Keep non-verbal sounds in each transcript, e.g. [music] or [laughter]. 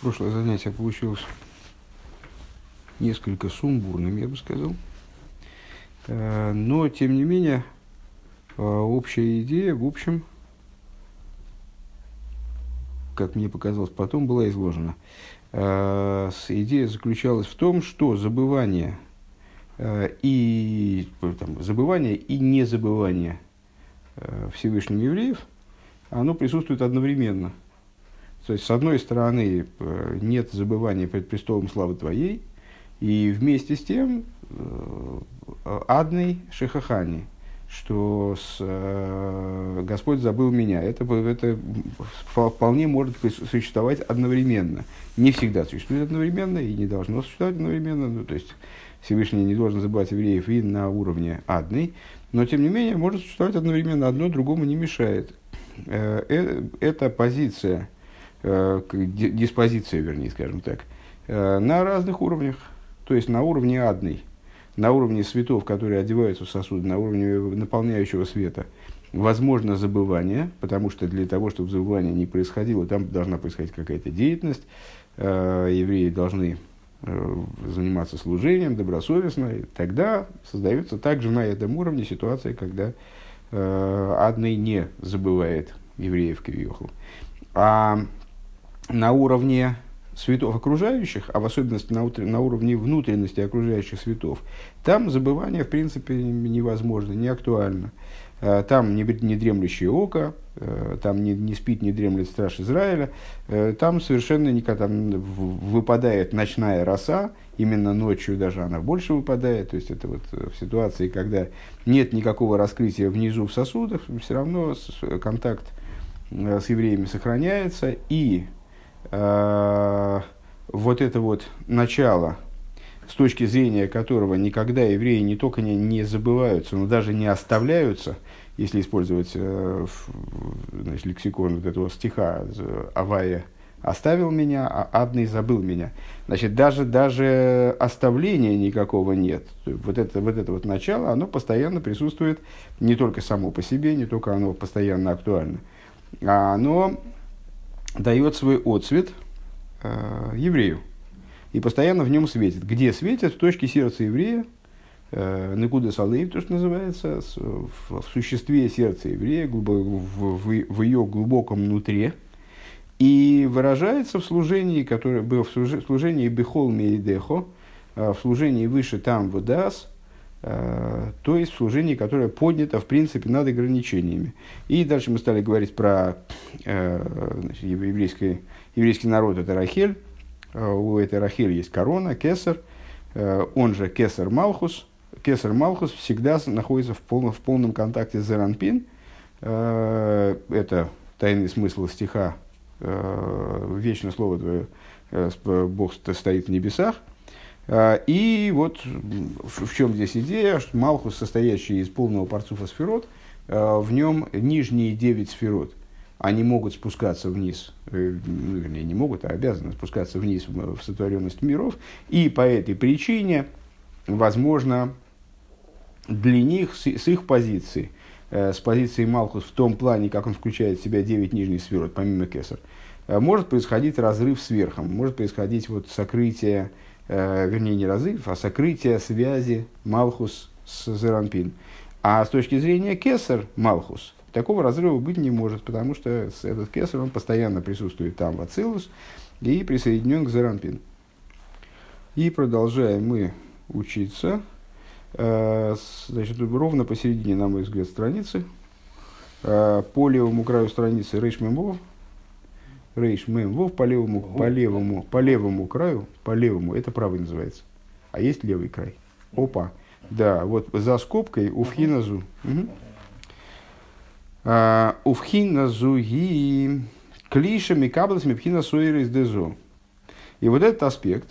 прошлое занятие получилось несколько сумбурным, я бы сказал. Э, но, тем не менее, э, общая идея, в общем, как мне показалось, потом была изложена. Э, идея заключалась в том, что забывание и, там, забывание и незабывание Всевышним евреев, оно присутствует одновременно – то есть, с одной стороны, э, нет забывания пред престолом славы Твоей, и вместе с тем э, адный шехахани, что с, э, Господь забыл меня. Это, это вполне может существовать одновременно. Не всегда существует одновременно и не должно существовать одновременно. Ну, то есть Всевышний не должен забывать евреев и на уровне адной, но тем не менее может существовать одновременно. Одно другому не мешает. Эта позиция – э, диспозиция, вернее, скажем так, э, на разных уровнях. То есть на уровне адной, на уровне светов, которые одеваются в сосуды, на уровне наполняющего света, возможно забывание, потому что для того, чтобы забывание не происходило, там должна происходить какая-то деятельность, э, евреи должны э, заниматься служением добросовестно, и тогда создается также на этом уровне ситуация, когда э, адный не забывает евреев Кивьехал. А на уровне светов окружающих, а в особенности на, на уровне внутренности окружающих светов, там забывание, в принципе, невозможно, не актуально. Э, там не, не дремлющее око, э, там не, не спит, не дремлет страж Израиля, э, там совершенно никогда там выпадает ночная роса, именно ночью даже она больше выпадает, то есть это вот в ситуации, когда нет никакого раскрытия внизу в сосудах, все равно контакт с евреями сохраняется, и вот это вот начало, с точки зрения которого никогда евреи не только не, не забываются, но даже не оставляются, если использовать э, значит, лексикон вот этого стиха «Авая оставил меня, а Адный забыл меня». Значит, даже, даже оставления никакого нет. Вот это, вот это вот начало, оно постоянно присутствует не только само по себе, не только оно постоянно актуально, а оно дает свой отцвет э, еврею. И постоянно в нем светит. Где светит? В точке сердца еврея, э, Некуда Салейв, то, что называется, с, в, в существе сердца еврея, глубоко, в, в, в ее глубоком внутри. И выражается в служении, которое было в служении Бехол Мейдехо, э, в служении выше там Вадас, Э, то есть в служении, которое поднято, в принципе, над ограничениями. И дальше мы стали говорить про э, значит, еврейский, еврейский народ, это Рахель. Э, у этой Рахель есть корона, кесар, он же кесар Малхус. Кесар Малхус всегда находится в полном, в полном контакте с Зеранпин. Это тайный смысл стиха «Вечное слово твое, Бог стоит в небесах». А, и вот в чем здесь идея, что Малхус, состоящий из полного парцуфа сферот, а, в нем нижние девять сферот, они могут спускаться вниз, э, ну, вернее, не могут, а обязаны спускаться вниз в сотворенность миров, и по этой причине, возможно, для них, с, их позиции, э, с позиции Малхус в том плане, как он включает в себя девять нижних сферот, помимо Кесар, э, может происходить разрыв с верхом, может происходить вот сокрытие э, вернее не разрыв, а сокрытие связи Малхус с Зеранпин. А с точки зрения Кесар Малхус, такого разрыва быть не может, потому что этот Кесар, он постоянно присутствует там в Ацилус и присоединен к Зеранпин. И продолжаем мы учиться. Э, значит, ровно посередине, на мой взгляд, страницы. Э, по левому краю страницы Рейш Мемов, Рейш Мем Вов по левому, по левому, по левому краю, по левому, это правый называется. А есть левый край. Опа. Да, вот за скобкой уфхиназу. Угу. А, уфхиназу и клиша микаблас мипхина суэрис дезо. И вот этот аспект,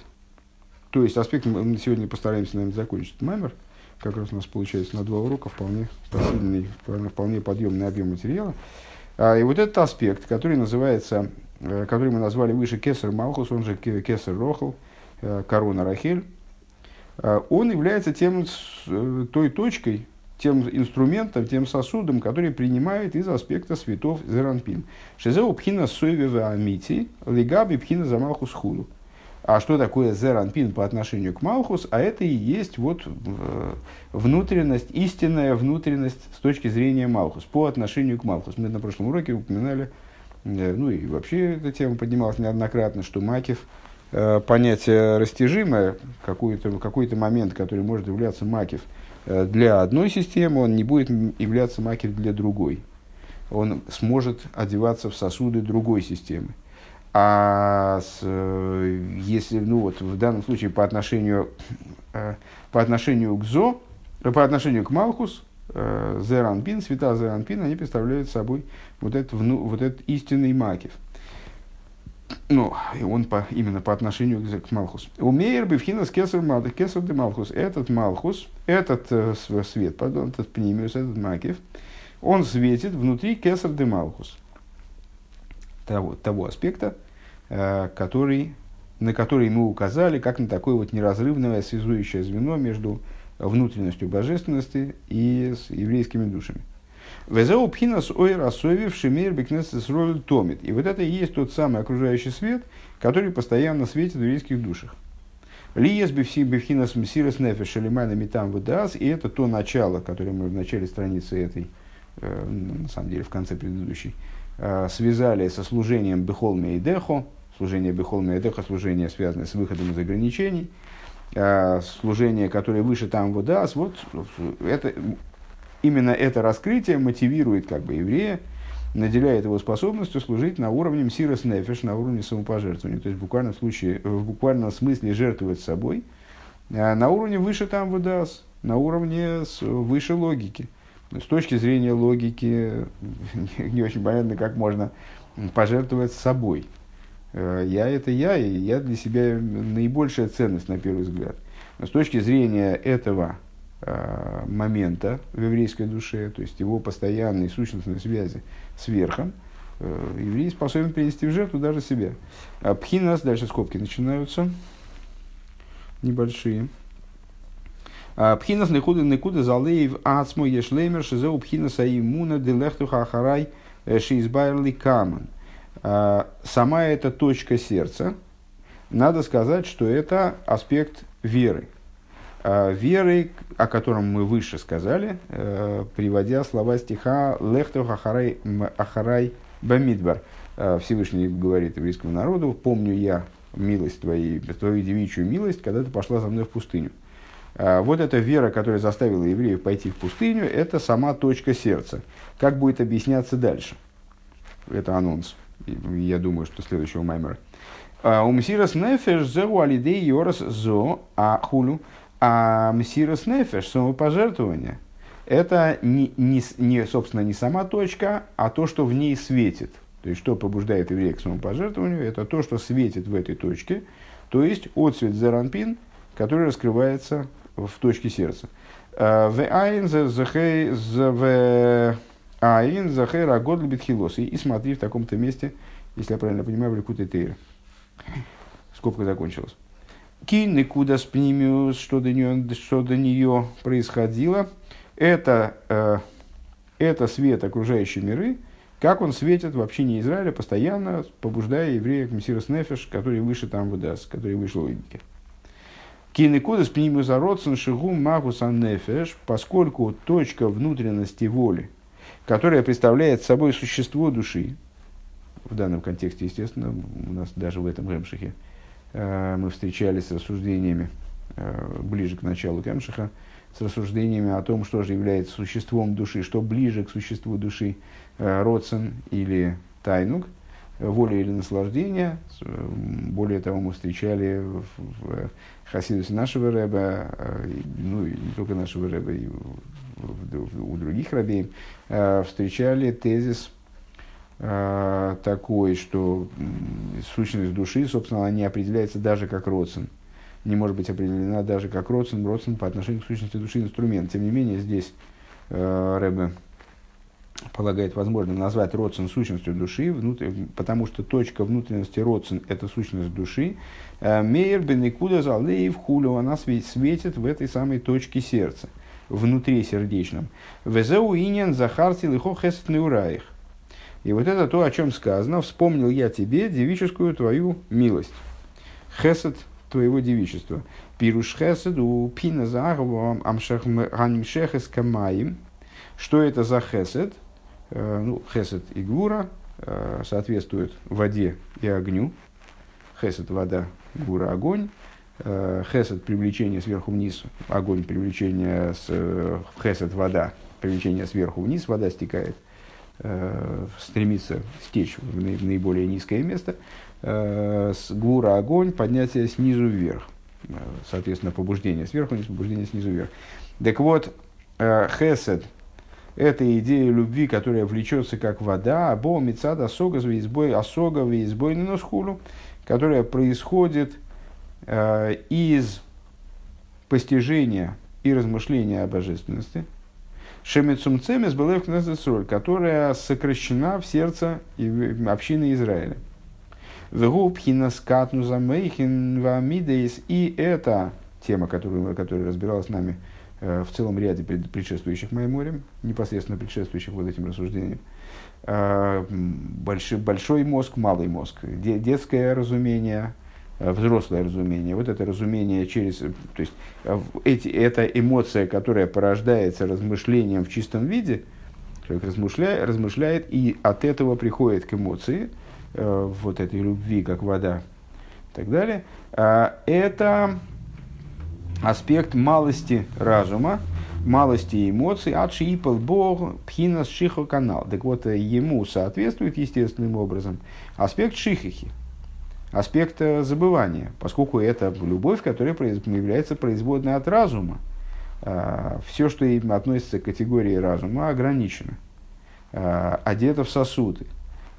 то есть аспект, мы сегодня постараемся, наверное, закончить маймер, как раз у нас получается на два урока вполне посильный, вполне подъемный объем материала. А, и вот этот аспект, который называется который мы назвали выше Кесар Малхус, он же Кесар Рохл, э, корона Рахель, э, он является тем, той точкой, тем инструментом, тем сосудом, который принимает из аспекта светов Зеранпин. Шизеу пхина сойвева амити, лигаби пхина за Малхус худу. А что такое Зеранпин по отношению к Малхус? А это и есть вот э, внутренность, истинная внутренность с точки зрения Малхус, по отношению к Малхус. Мы на прошлом уроке упоминали, э, ну и вообще эта тема поднималась неоднократно, что Макев – Э, понятие растяжимое, какой-то какой момент, который может являться макив э, для одной системы, он не будет являться макив для другой. Он сможет одеваться в сосуды другой системы. А с, э, если, ну вот, в данном случае по отношению, по отношению к Зо, по отношению к Малхус, Зеранпин, света Зеранпин, они представляют собой вот этот, вот этот истинный макив – ну, и он по, именно по отношению к, к Малхус. Умеер кесар малхус, кесар де Малхус. Этот Малхус, этот э, свет, пардон, этот пнимиус, этот макив, он светит внутри кесар де Малхус. Того, того аспекта, э, который, на который мы указали, как на такое вот неразрывное связующее звено между внутренностью божественности и с еврейскими душами. Везеу пхинас ой расовив шемир бекнесес. И вот это и есть тот самый окружающий свет, который постоянно светит в еврейских душах. Лиес бифхинас мсирас нефеш шалимайна митам выдас. И это то начало, которое мы в начале страницы этой, э, на самом деле в конце предыдущей, э, связали со служением бехолме и дехо. Служение бехолме и дехо, служение, связанное с выходом из ограничений служение, которое выше там выдаст, вот это именно это раскрытие мотивирует как бы еврея, наделяет его способностью служить на уровне мсирос нефеш, на уровне самопожертвования. То есть в буквальном, случае, в буквальном смысле жертвовать собой, а на уровне выше там выдаст, на уровне выше логики. С точки зрения логики [laughs] не очень понятно, как можно пожертвовать собой. Э, я это я, и я для себя наибольшая ценность на первый взгляд. Но с точки зрения этого Э, момента в еврейской душе, то есть его постоянной сущностной связи с верхом, э, еврей способен принести в жертву даже себя. А пхинас, дальше скобки начинаются, небольшие. А пхинас некуда некуда залеев ацмо ешлеймер шизеу пхинас аимуна делехтуха ахарай шизбайрли каман. А сама эта точка сердца, надо сказать, что это аспект веры – Э, верой, о котором мы выше сказали, э, приводя слова стиха «Лехту ахарай, ахарай бамидбар». Э, Всевышний говорит еврейскому народу, «Помню я милость твою, твою девичью милость, когда ты пошла за мной в пустыню». Вот эта вера, которая заставила евреев пойти в пустыню, это сама точка сердца. Как будет объясняться дальше? Это анонс. Я думаю, что следующего маймера. Умсирас нефеш зеу алидей йорас зо а хулю – а мсирос нефеш, самопожертвование, это не, не, не, собственно, не сама точка, а то, что в ней светит. То есть, что побуждает еврея к самопожертвованию, это то, что светит в этой точке, то есть отцвет зеранпин, который раскрывается в точке сердца. «Э, в айн захей айн захей рагод битхилос. И смотри в таком-то месте, если я правильно понимаю, в Ликуте Тейра. Скобка закончилась. Кин куда спнимиус, что до нее, что до нее происходило, это, э, это свет окружающей миры, как он светит в общине Израиля, постоянно побуждая еврея к Мессирос Нефеш, который выше там выдаст, который выше логики. Кинекуда спнимиус ародсен шигу магусан нефеш, поскольку точка внутренности воли, которая представляет собой существо души, в данном контексте, естественно, у нас даже в этом Ремшихе, Э, мы встречались с рассуждениями э, ближе к началу Кемшиха, с рассуждениями о том, что же является существом души, что ближе к существу души, э, родсен или тайнук, воля или наслаждение. Более того, мы встречали в, в Хасидусе нашего Рэба, ну и не только нашего Рэба, и у других рабей, встречали тезис Э, такой, что сущность души, собственно, она не определяется даже как родствен. Не может быть определена даже как родствен, родствен по отношению к сущности души инструмент. Тем не менее, здесь э, Рэбе полагает возможным назвать родствен сущностью души, внутри, потому что точка внутренности родствен – это сущность души. Э, Мейер бенекуда залеев хулю, она светит в этой самой точке сердца. Внутри сердечном. Везеу иньян захарти лихо хесет неураих. И вот это то, о чем сказано. Вспомнил я тебе девическую твою милость. Хесед твоего девичества. Пируш хесед у пина загва амшехес камаим. Что это за хесед? Э, ну, хесед и гура э, соответствуют воде и огню. Хесед – вода, гура – огонь. Э, хесед – привлечение сверху вниз, огонь – привлечение с хесед – вода, привлечение сверху вниз, вода стекает – э, стремится стечь в наиболее низкое место. Э, с гура огонь, поднятие снизу вверх. Э, соответственно, побуждение сверху вниз, побуждение снизу вверх. Так вот, э, хесед – это идея любви, которая влечется как вода, а бо мецад осога избой, осога избой на которая происходит э, из постижения и размышления о божественности – Шемицум Цемес была в которая сокращена в сердце общины Израиля. И это тема, которую, которая разбиралась с нами э, в целом ряде предшествующих Майморем, непосредственно предшествующих вот этим рассуждениям. Э, большой, большой мозг, малый мозг, детское разумение, Э, взрослое разумение. Вот это разумение через... То есть э, эти, эта эмоция, которая порождается размышлением в чистом виде, человек размышляет, размышляет и от этого приходит к эмоции, э, вот этой любви, как вода и так далее. Э, это аспект малости разума, малости эмоций, отшипал бог, пхинас шихо канал. Так вот, ему соответствует естественным образом аспект шихихи аспект забывания, поскольку это любовь, которая является производной от разума. А, Все, что относится к категории разума, ограничено, а, одето в сосуды.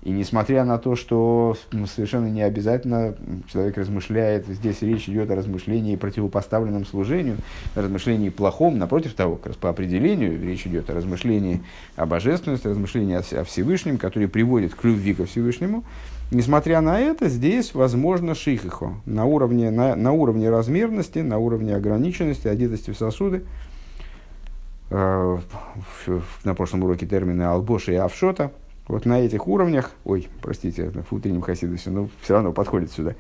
И несмотря на то, что совершенно не обязательно человек размышляет, здесь речь идет о размышлении противопоставленном служению, размышлении плохом, напротив того, как раз по определению речь идет о размышлении о божественности, размышлении о Всевышнем, который приводит к любви ко Всевышнему, Несмотря на это, здесь возможно шихихо на уровне, на, на уровне размерности, на уровне ограниченности, одетости в сосуды. Э, в, на прошлом уроке термины албоша и авшота. Вот на этих уровнях, ой, простите, в утреннем хасидусе, но все равно подходит сюда,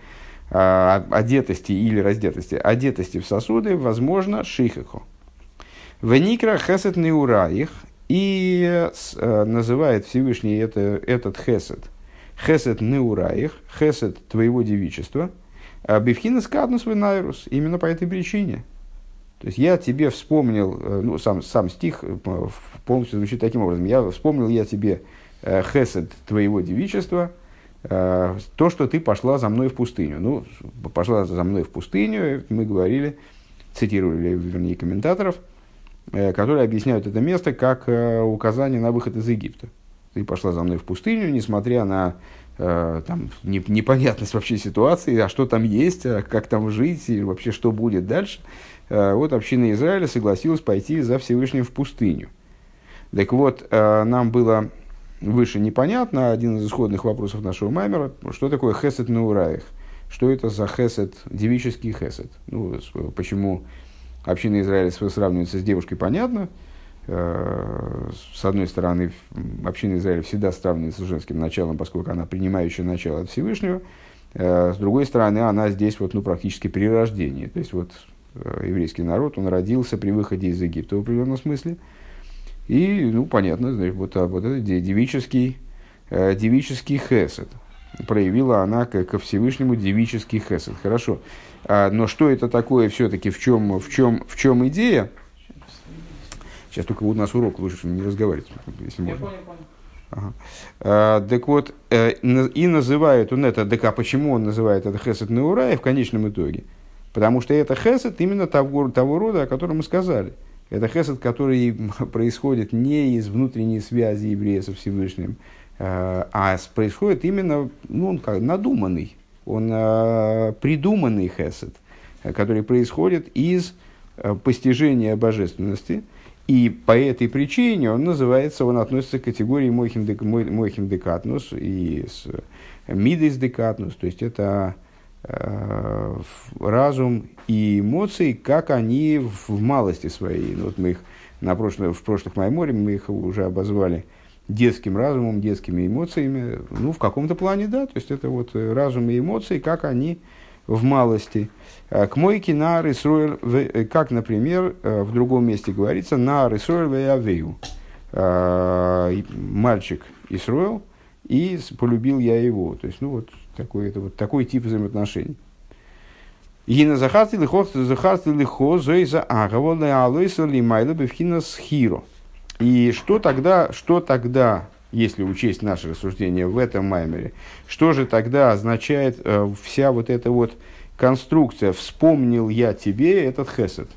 э, одетости или раздетости, одетости в сосуды, возможно, шихихо. Веникра хесед неураих, и э, называет Всевышний это, этот хесед – Хесед неураих, хесед твоего девичества, а бифхина скаднус найрус, именно по этой причине. То есть я тебе вспомнил, э, ну сам, сам стих э, полностью звучит таким образом, я вспомнил я тебе э, хесед твоего девичества, то, что ты пошла за мной в пустыню. Ну, пошла за мной в пустыню, мы говорили, цитировали, вернее, комментаторов, которые объясняют это место как указание на выход из Египта. Ты пошла за мной в пустыню, несмотря на э, там, не, непонятность вообще ситуации, а что там есть, а как там жить, и вообще что будет дальше. Э, вот община Израиля согласилась пойти за Всевышним в пустыню. Так вот, э, нам было выше непонятно, один из исходных вопросов нашего маймера, что такое хесед на ураях, что это за хесед, девический хесед. Ну, почему община Израиля сравнивается с девушкой, понятно, с одной стороны, община Израиля всегда сравнивается с женским началом, поскольку она принимающая начало от Всевышнего. Э, с другой стороны, она здесь вот, ну, практически при рождении. То есть, вот э, еврейский народ, он родился при выходе из Египта в определенном смысле. И, ну, понятно, значит, вот, а, вот это девический, девический хесед. Проявила она ко Всевышнему девический хесед. Хорошо. А, но что это такое все-таки, в чем, в, чем, в чем идея? Сейчас только у нас урок, лучше не разговаривать, если можно. Я понял, понял. Ага. А, так вот, э, и называет он это, так а почему он называет это хесед неурай в конечном итоге? Потому что это хесед именно того, того рода, о котором мы сказали. Это хесед, который [laughs] происходит не из внутренней связи еврея со Всевышним, э, а происходит именно, ну, он как надуманный, он э, придуманный хесед, который происходит из постижения божественности – и по этой причине он называется, он относится к категории мойхим, декатнус и мидис декатнус, то есть это э, разум и эмоции, как они в, малости своей. Ну, вот мы их на прошлое, в прошлых Майморе мы их уже обозвали детским разумом, детскими эмоциями. Ну, в каком-то плане, да. То есть, это вот разум и эмоции, как они в малости. К мойке на Рисруэль, как, например, в другом месте говорится, на Рисруэль Веявею. Мальчик Исруэл, и полюбил я его. То есть, ну, вот такой, это вот такой тип взаимоотношений. Гина захарти лихо, захарти лихо, зоиза агавола алойса лимайла бевхина схиро. И что тогда, что тогда, если учесть наше рассуждение в этом маймере, что же тогда означает э, вся вот эта вот конструкция «вспомнил я тебе этот хесед»?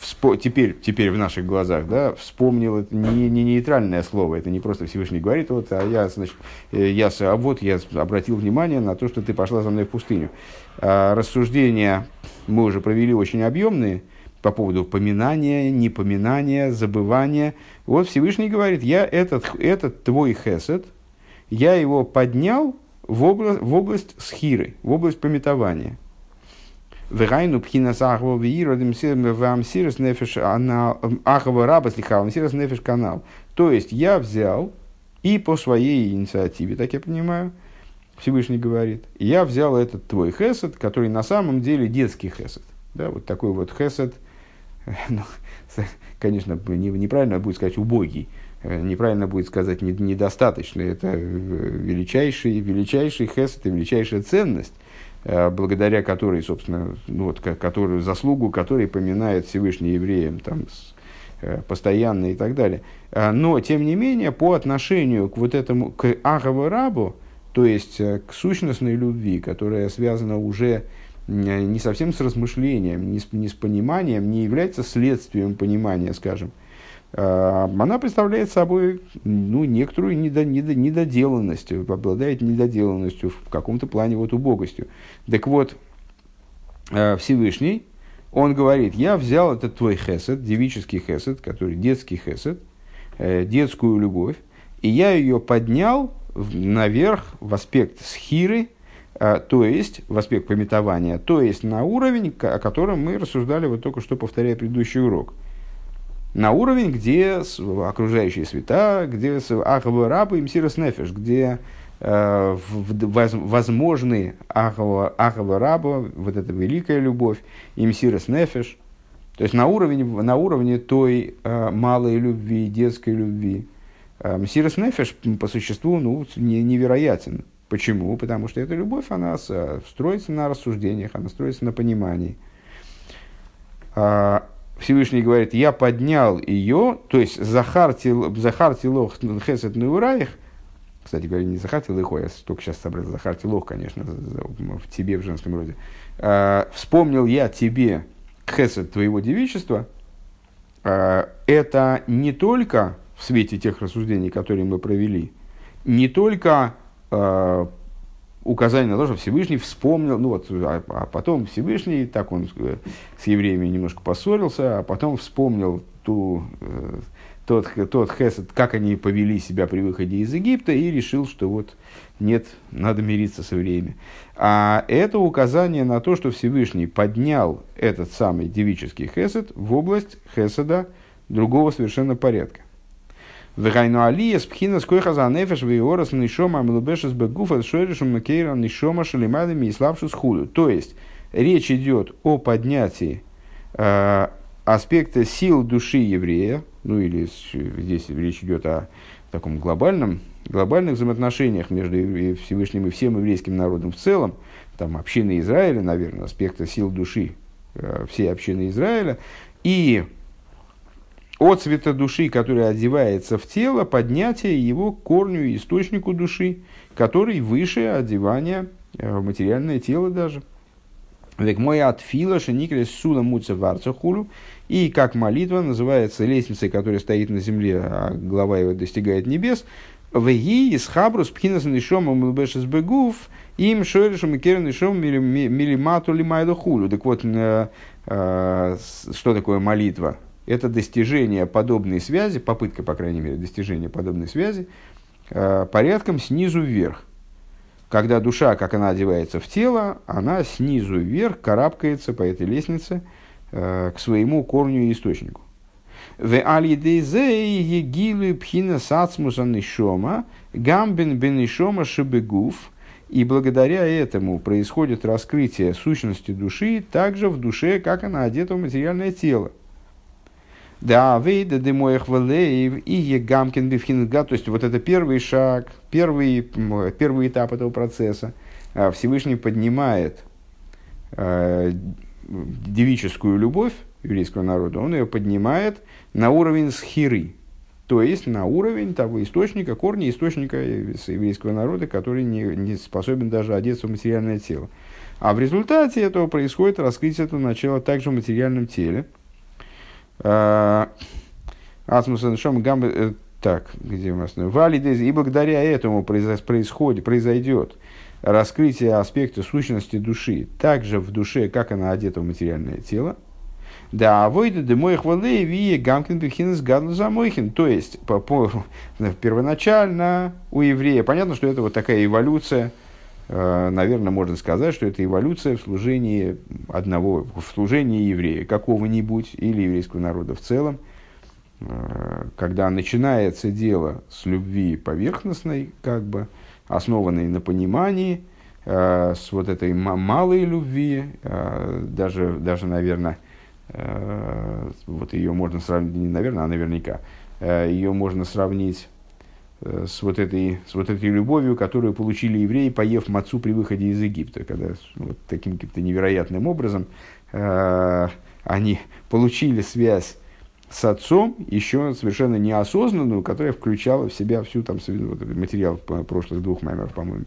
Вспо- теперь, теперь в наших глазах, да, вспомнил это не, не нейтральное слово, это не просто Всевышний говорит, вот, а я, значит, э, я, а вот я обратил внимание на то, что ты пошла за мной в пустыню. А, рассуждения мы уже провели очень объемные по поводу поминания, непоминания, забывания. Вот Всевышний говорит, я этот, этот твой хесед, я его поднял в область, в область схиры, в область пометования. Канал. То есть я взял и по своей инициативе, так я понимаю, Всевышний говорит, я взял этот твой хесед, который на самом деле детский хесед. Да, вот такой вот хесед, [laughs] ну, [laughs] конечно, неправильно будет сказать убогий, неправильно будет сказать недостаточный. Это величайший, величайший хесед и величайшая ценность, Э, благодаря которой, собственно, ну, вот, которую, заслугу которой поминает Всевышний евреям там, э, постоянно и так далее. Э, но, тем не менее, по отношению к вот этому, к Ахаву Рабу, то есть к сущностной любви, которая связана уже не совсем с размышлением, не с, не с пониманием, не является следствием понимания, скажем, Э, она представляет собой ну, некоторую недо, недо, недоделанность, обладает недоделанностью в каком-то плане вот убогостью. Так вот, э, Всевышний, он говорит, я взял этот твой хесед, девический хесед, который детский хесед, э, детскую любовь, и я ее поднял наверх в аспект схиры, то есть в аспект пометования, то есть на уровень, о котором мы рассуждали вот только что, повторяя предыдущий урок – на уровень, где окружающие света, где Ахава Раба и Мсирос Нефеш, где э, возможны Ахава, Ахава Раба, вот эта великая любовь, и Мсирос Нефеш, то есть на уровне, на уровне той э, малой любви, детской любви. Э, Мсирос Нефеш по существу ну, не, невероятен. Почему? Потому что эта любовь, она строится на рассуждениях, она строится на понимании. А, Всевышний говорит, я поднял ее, то есть захартил, захартил хесет неураих, кстати говоря, не захартил лихо, я только сейчас собрал захартил лох, конечно, в тебе в женском роде. А, вспомнил я тебе хесет твоего девичества, а, это не только в свете тех рассуждений, которые мы провели, не только указание на то, что Всевышний вспомнил, ну вот, а, а потом Всевышний, так он с евреями немножко поссорился, а потом вспомнил ту, э, тот, тот хесед, как они повели себя при выходе из Египта, и решил, что вот нет, надо мириться с евреями. А это указание на то, что Всевышний поднял этот самый девический хесед в область хеседа другого совершенно порядка. Вегайну алия спхина скойха за нефеш виорас нишома амилубешес бегуфа шойрешем макейра нишома шалимадами и славшу схуду. То есть, речь идет о поднятии э, аспекта сил души еврея, ну или здесь речь идет о таком глобальном, глобальных взаимоотношениях между Всевышним и всем еврейским народом в целом, там общины Израиля, наверное, аспекта сил души э, всей общины Израиля, и от цвета души, который одевается в тело, поднятие его к корню и источнику души, который выше одевания э, в материальное тело даже. Век мой от фила шеникрес сула муца варцахулю. И как молитва называется лестницей, которая стоит на земле, а голова его достигает небес. Веги из хабрус пхинас нишома млбешес бегув им шойрешем и керен нишом милимату лимайду хулю. Так вот, э, э, что такое молитва? Это достижение подобной связи, попытка, по крайней мере, достижения подобной связи, э, порядком снизу вверх. Когда душа, как она одевается в тело, она снизу вверх карабкается по этой лестнице э, к своему корню и источнику. В алидейзе пхина сацмуса гамбин бен нишома шибегуф. И благодаря этому происходит раскрытие сущности души также в душе, как она одета в материальное тело. Да, вейда демоях валеев и егамкин бифхинга. То есть, вот это первый шаг, первый, первый этап этого процесса. А, Всевышний поднимает э, девическую любовь еврейского народа, он ее поднимает на уровень схиры, то есть на уровень того источника, корня источника еврейского народа, который не, не способен даже одеться в материальное тело. А в результате этого происходит раскрытие этого начала также в материальном теле – Э, Асмуса Шом Гамбе, э, так, где у нас? Валидез, и благодаря этому происходит, произойдет раскрытие аспекта сущности души, также в душе, как она одета в материальное тело. Да, войда де моих волей вие гамкин бихинес гадл замойхин. То есть, по, по, [laughs] первоначально у еврея, понятно, что это вот такая эволюция, наверное, можно сказать, что это эволюция в служении одного, в служении еврея, какого-нибудь, или еврейского народа в целом, э, когда начинается дело с любви поверхностной, как бы, основанной на понимании, э, с вот этой малой любви, даже, даже наверное, вот ее можно сравнить, не наверное, а наверняка, ее можно сравнить Э, с вот, этой, с вот этой любовью, которую получили евреи, поев мацу при выходе из Египта, когда вот таким каким-то невероятным образом э, они получили связь с отцом, еще совершенно неосознанную, которая включала в себя всю там вот, материал прошлых двух маймеров, по-моему.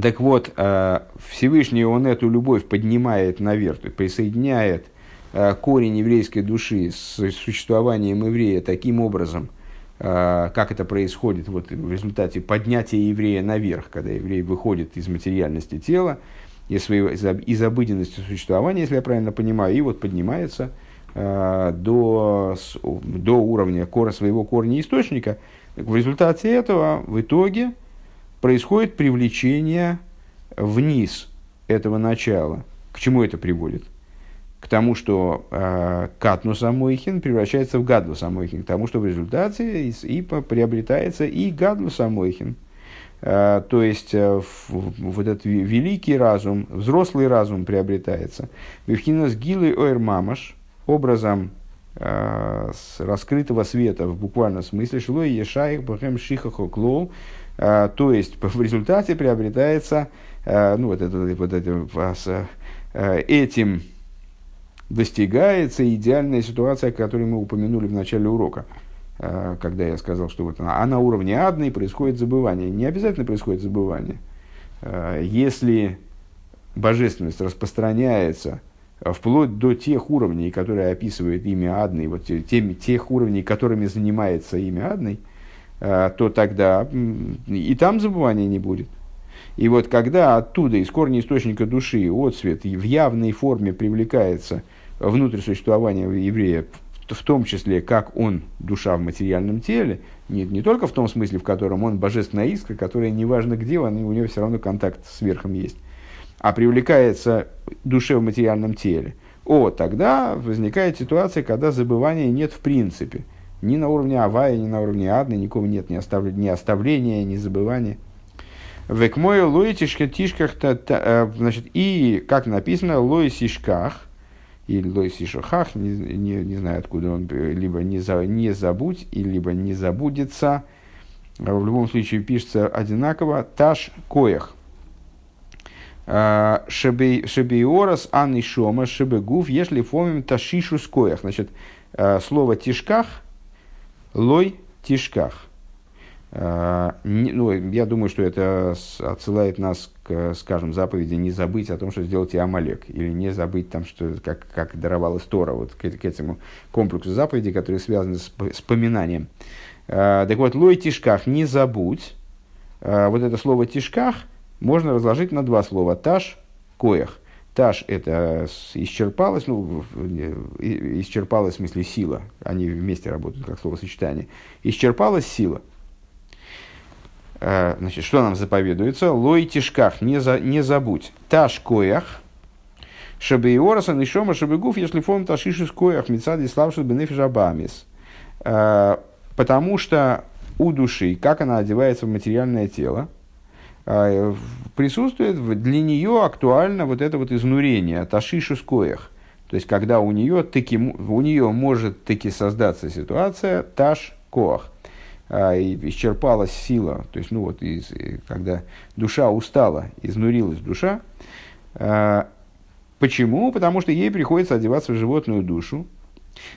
Так вот, э, Всевышний он эту любовь поднимает наверх, присоединяет э, корень еврейской души с существованием еврея таким образом – Э, как это происходит вот в результате поднятия еврея наверх, когда еврей выходит из материальности тела, из, своего, из обыденности существования, если я правильно понимаю, и вот поднимается э, до, до уровня кора, своего корня источника. В результате этого в итоге происходит привлечение вниз этого начала. К чему это приводит? К тому, что э, катнус амойхин превращается в гадлус амойхин, к тому, что в результате и, и приобретается и гадлус амойхин. Э, то есть, э, в, вот этот великий разум, взрослый разум приобретается. Вивхинас гилы оэр мамаш, образом э, с раскрытого света в буквальном смысле, шло и ешаих бахем шихахо клоу, э, то есть, [laughs] в результате приобретается, э, ну, вот это, вот это, э, этим достигается идеальная ситуация, которую мы упомянули в начале урока, э, когда я сказал, что вот она, а на уровне адной происходит забывание. Не обязательно происходит забывание. Э, если божественность распространяется вплоть до тех уровней, которые описывает имя Адной, вот теми, тех уровней, которыми занимается имя Адной, э, то тогда и там забывания не будет. И вот когда оттуда, из корня источника души, отцвет в явной форме привлекается внутрь существования еврея, в том числе, как он душа в материальном теле, не, не только в том смысле, в котором он божественная искра, которая неважно где, он, у него все равно контакт с верхом есть, а привлекается душе в материальном теле, о, тогда возникает ситуация, когда забывания нет в принципе. Ни на уровне авая, ни на уровне адны, никого нет, ни, оставления, ни оставления, ни забывания. Век мой лой тишках, э, значит, и, как написано, лой сишках, и лой сишохах, не, не, не знаю, откуда он, либо не, за, не забудь, и либо не забудется. А в любом случае пишется одинаково, таш коях. А, шебейорас ан и шома шебегуф, если фомим ташишу с коях. Значит, а, слово тишках, лой тишках – ну, я думаю, что это отсылает нас к, скажем, заповеди не забыть о том, что сделать Амалек, или не забыть, там, что, как, как даровалась Тора, вот к, к этому комплексу заповедей, которые связаны с, с поминанием. А, так вот, лой тишках, не забудь, а, вот это слово тишках можно разложить на два слова. Таш, коях. Таш – это исчерпалось, ну, исчерпалась в смысле сила, они вместе работают как словосочетание. Исчерпалась сила – Э, значит, что нам заповедуется? Лой тишках, не, за, не забудь. Таш коях, Шабейораса, Нишома, Шабегуф, если фон Ташиши Скоях, Мецади Славши Бенефиш Абамис. Потому что у души, как она одевается в материальное тело, присутствует для нее актуально вот это вот изнурение, ташишу скоях. То есть, когда у нее, таки, у нее может таки создаться ситуация таш коах, и исчерпалась сила, то есть, ну вот, из, когда душа устала, изнурилась душа, Почему? Потому что ей приходится одеваться в животную душу.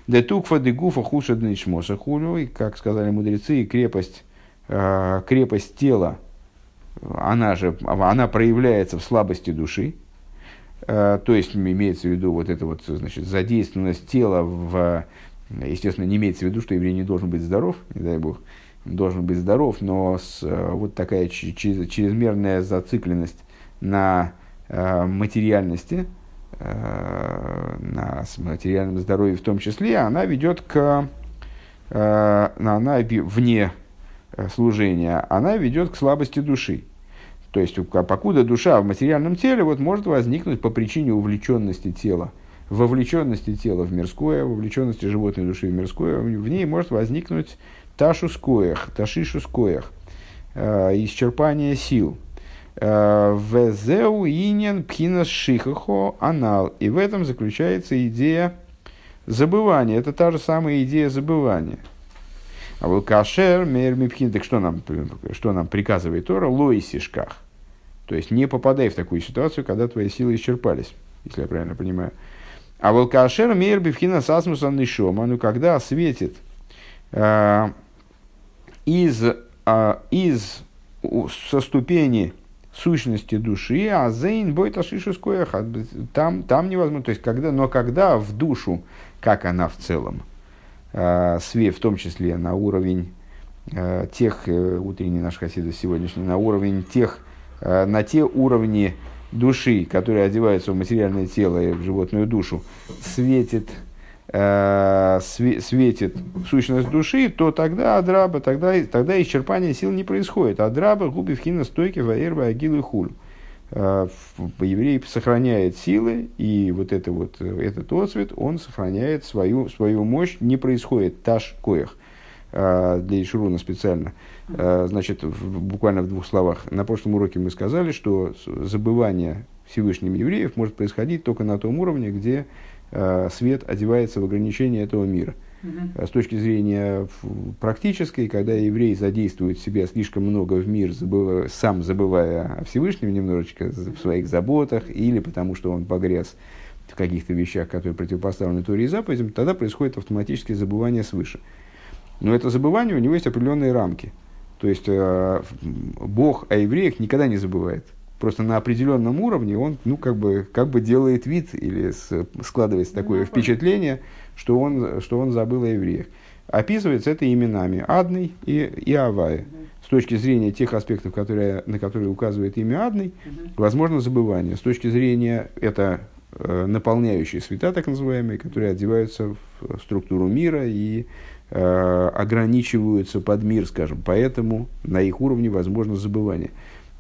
Да тукфа де гуфа хуша дничмоса хулю, и, как сказали мудрецы, крепость, крепость тела она же она проявляется в слабости души, э, то есть имеется в виду вот эта вот значит, задействованность тела в, естественно, не имеется в виду, что еврей не должен быть здоров, не дай бог, должен быть здоров, но с, э, вот такая чрезмерная зацикленность на э, материальности, на материальном здоровье в том числе, она ведет к, она вне Э, служения, она ведет к слабости души. То есть, покуда душа в материальном теле вот, может возникнуть по причине увлеченности тела, вовлеченности тела в мирское, вовлеченности животной души в мирское, в ней может возникнуть ташу скоях, ташишу скоях, э, исчерпание сил. Э, Везеу инен пхинас шихахо анал. И в этом заключается идея забывания. Это та же самая идея забывания – а вот кашер, мер мипхин, так что нам, что нам приказывает Тора? Лоисишках. То есть не попадай в такую ситуацию, когда твои силы исчерпались, если я правильно понимаю. А вот кашер, мер мипхина сасмуса нишома, ну когда светит э, из, э, из со ступени сущности души, а зейн бой ташишу там, там невозможно. То есть, когда, но когда в душу, как она в целом, э, све, в том числе на уровень э, тех, э, утренний наш хасида сегодняшний, на уровень тех, э, на те уровни души, которые одеваются в материальное тело и в животную душу, светит, э, све, светит сущность души, то тогда адраба, тогда, тогда исчерпание сил не происходит. Адраба губи в хина стойки ваерба агилы хуль. Э, еврей сохраняет силы, и вот, это вот э, этот отцвет, он сохраняет свою, свою мощь, не происходит таш коях э, для Ишуруна специально. Значит, буквально в двух словах. На прошлом уроке мы сказали, что забывание Всевышним евреев может происходить только на том уровне, где свет одевается в ограничение этого мира – Угу. С точки зрения практической, когда еврей задействует себя слишком много в мир, забыв, сам забывая о Всевышнем немножечко в своих заботах, или потому что он погряз в каких-то вещах, которые противопоставлены Торе и заповедям, тогда происходит автоматическое забывание свыше. Но это забывание, у него есть определенные рамки. То есть э, Бог о евреях никогда не забывает. Просто на определенном уровне он ну, как, бы, как бы делает вид или складывается такое ну, впечатление, что он, что он забыл о евреях. Описывается это именами Адный и, и Авая. С точки зрения тех аспектов, которые, на которые указывает имя Адный, возможно забывание. С точки зрения это э, наполняющие света, так называемые, которые одеваются в структуру мира и ограничиваются под мир, скажем. Поэтому на их уровне возможно забывание.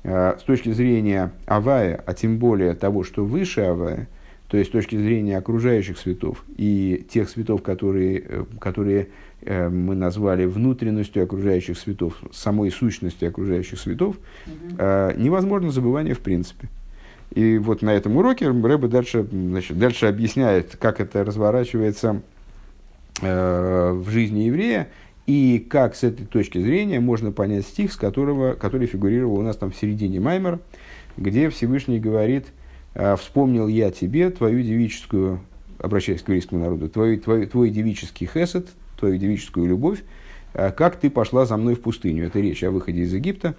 Э, с точки зрения Авая, а тем более того, что выше Авая, то есть с точки зрения окружающих светов и тех светов, которые, э, которые э, мы назвали внутренностью окружающих светов, самой сущностью окружающих светов, э, невозможно забывание в принципе. И вот на этом уроке Рэба дальше, значит, дальше объясняет, как это разворачивается э, в жизни еврея, и как с этой точки зрения можно понять стих, с которого, который фигурировал у нас там в середине Маймера, где Всевышний говорит – а, вспомнил я тебе твою девическую, обращаясь к еврейскому народу, твой, твой, твой девический хесед, твою девическую любовь, а, как ты пошла за мной в пустыню. Это речь о выходе из Египта.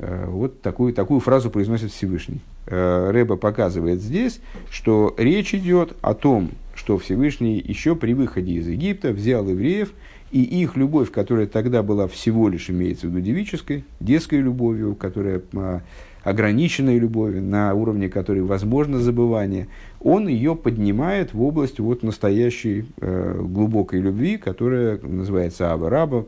А, вот такую, такую фразу произносит Всевышний. Рэба показывает здесь, что речь идет о том, что Всевышний еще при выходе из Египта взял евреев, и их любовь, которая тогда была всего лишь, имеется в виду девической, детской любовью, которая ограниченной любови, на уровне которой возможно забывание, он ее поднимает в область вот настоящей э, глубокой любви, которая называется Аба-Раба,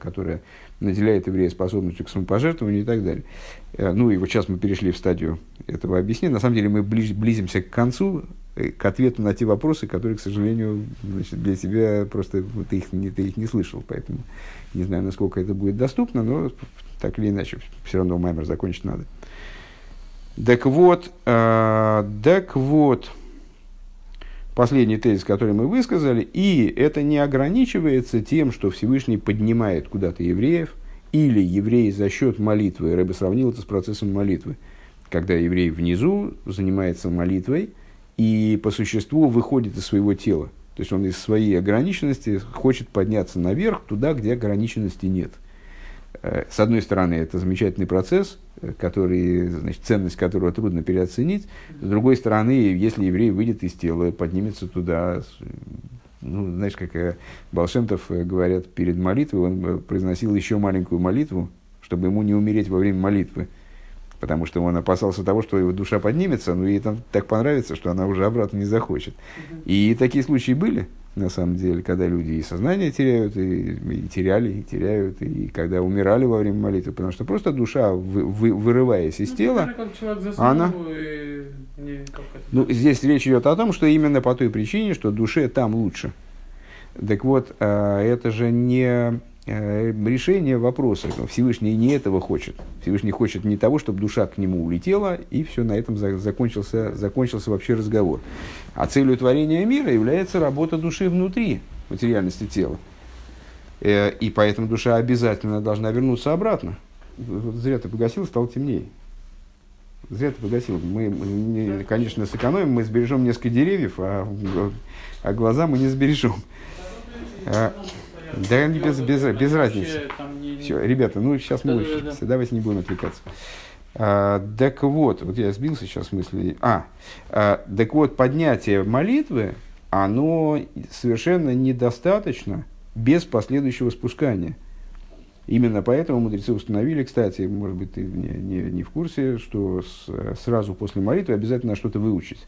которая наделяет еврея способностью к самопожертвованию и так далее. Э, ну и вот сейчас мы перешли в стадию этого объяснения. На самом деле мы близимся к концу к ответу на те вопросы, которые, к сожалению, значит, для тебя просто ты их, не, ты их не слышал, поэтому не знаю, насколько это будет доступно, но так или иначе, все равно маймер закончить надо. Так вот, э, так вот, последний тезис, который мы высказали, и это не ограничивается тем, что Всевышний поднимает куда-то евреев, или евреи за счет молитвы, Рэбе сравнил это с процессом молитвы, когда еврей внизу занимается молитвой и по существу выходит из своего тела. То есть он из своей ограниченности хочет подняться наверх, туда, где ограниченности нет. Э, с одной стороны, это замечательный процесс, э, который, значит, ценность которого трудно переоценить. С другой стороны, если еврей выйдет из тела, поднимется туда, ну, знаешь, как э, Балшемтов говорят перед молитвой, он произносил еще маленькую молитву, чтобы ему не умереть во время молитвы потому что он опасался того, что его душа поднимется, но ей там так понравится, что она уже обратно не захочет. И такие случаи были, на самом деле, когда люди и сознание теряют, и, и теряли, и теряют, и когда умирали во время молитвы, потому что просто душа, вы, вы, вырываясь из ну, тела, она... И... Ну, здесь речь идет о том, что именно по той причине, что душе там лучше. Так вот, а, это же не решение вопроса. Всевышний не этого хочет. Всевышний хочет не того, чтобы душа к нему улетела, и все, на этом закончился, закончился вообще разговор. А целью творения мира является работа души внутри материальности тела. Э, и поэтому душа обязательно должна вернуться обратно. Зря ты погасил, стало темнее. Зря ты погасил. Мы, конечно, сэкономим, мы сбережем несколько деревьев, а, а глаза мы не сбережем. Да без, без, без разницы. Все, ребята, ну сейчас мы учимся, да, давайте не будем отвлекаться. А, так вот, вот я сбился сейчас с мысли. А, а, так вот, поднятие молитвы, оно совершенно недостаточно без последующего спускания. Именно поэтому мудрецы установили, кстати, может быть, ты не, не, не в курсе, что с, сразу после молитвы обязательно что-то выучить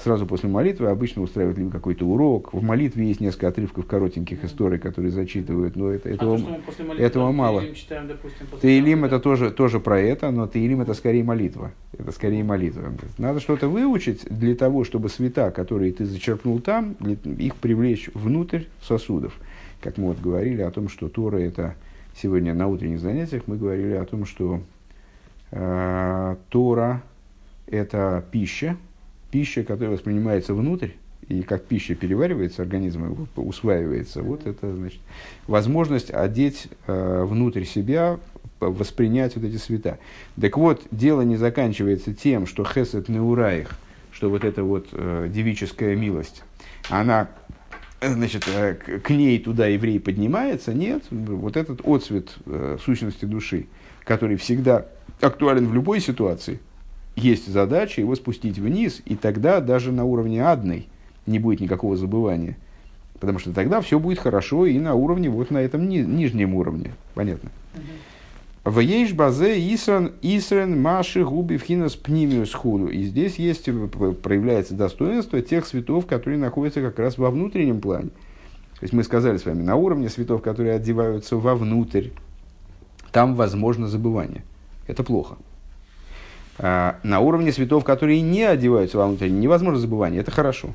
сразу после молитвы обычно устраивают либо какой-то урок. В молитве есть несколько отрывков коротеньких историй, которые зачитывают, но это, этого, а то, этого мало. Читаем, допустим, Таилим это тоже, тоже про это, но Таилим это скорее молитва. Это скорее молитва. Надо что-то выучить для того, чтобы света, которые ты зачерпнул там, их привлечь внутрь сосудов. Как мы вот говорили о том, что Тора это сегодня на утренних занятиях мы говорили о том, что э, Тора это пища, пища, которая воспринимается внутрь, и как пища переваривается, организмом усваивается, вот это значит возможность одеть э, внутрь себя, воспринять вот эти света. Так вот, дело не заканчивается тем, что хесед неураих, что вот эта вот э, девическая милость, она значит, э, к ней туда еврей поднимается, нет, вот этот отцвет э, сущности души, который всегда актуален в любой ситуации – есть задача его спустить вниз, и тогда даже на уровне адной не будет никакого забывания. Потому что тогда все будет хорошо и на уровне, вот на этом ни, нижнем уровне. Понятно? В ейш базе исран исран маши губи вхинас пнимиус худу. И здесь есть, проявляется достоинство тех светов, которые находятся как раз во внутреннем плане. То есть мы сказали с вами, на уровне светов, которые одеваются вовнутрь, там возможно забывание. Это плохо. А, на уровне светов, которые не одеваются во внутреннее, невозможно забывание. Это хорошо.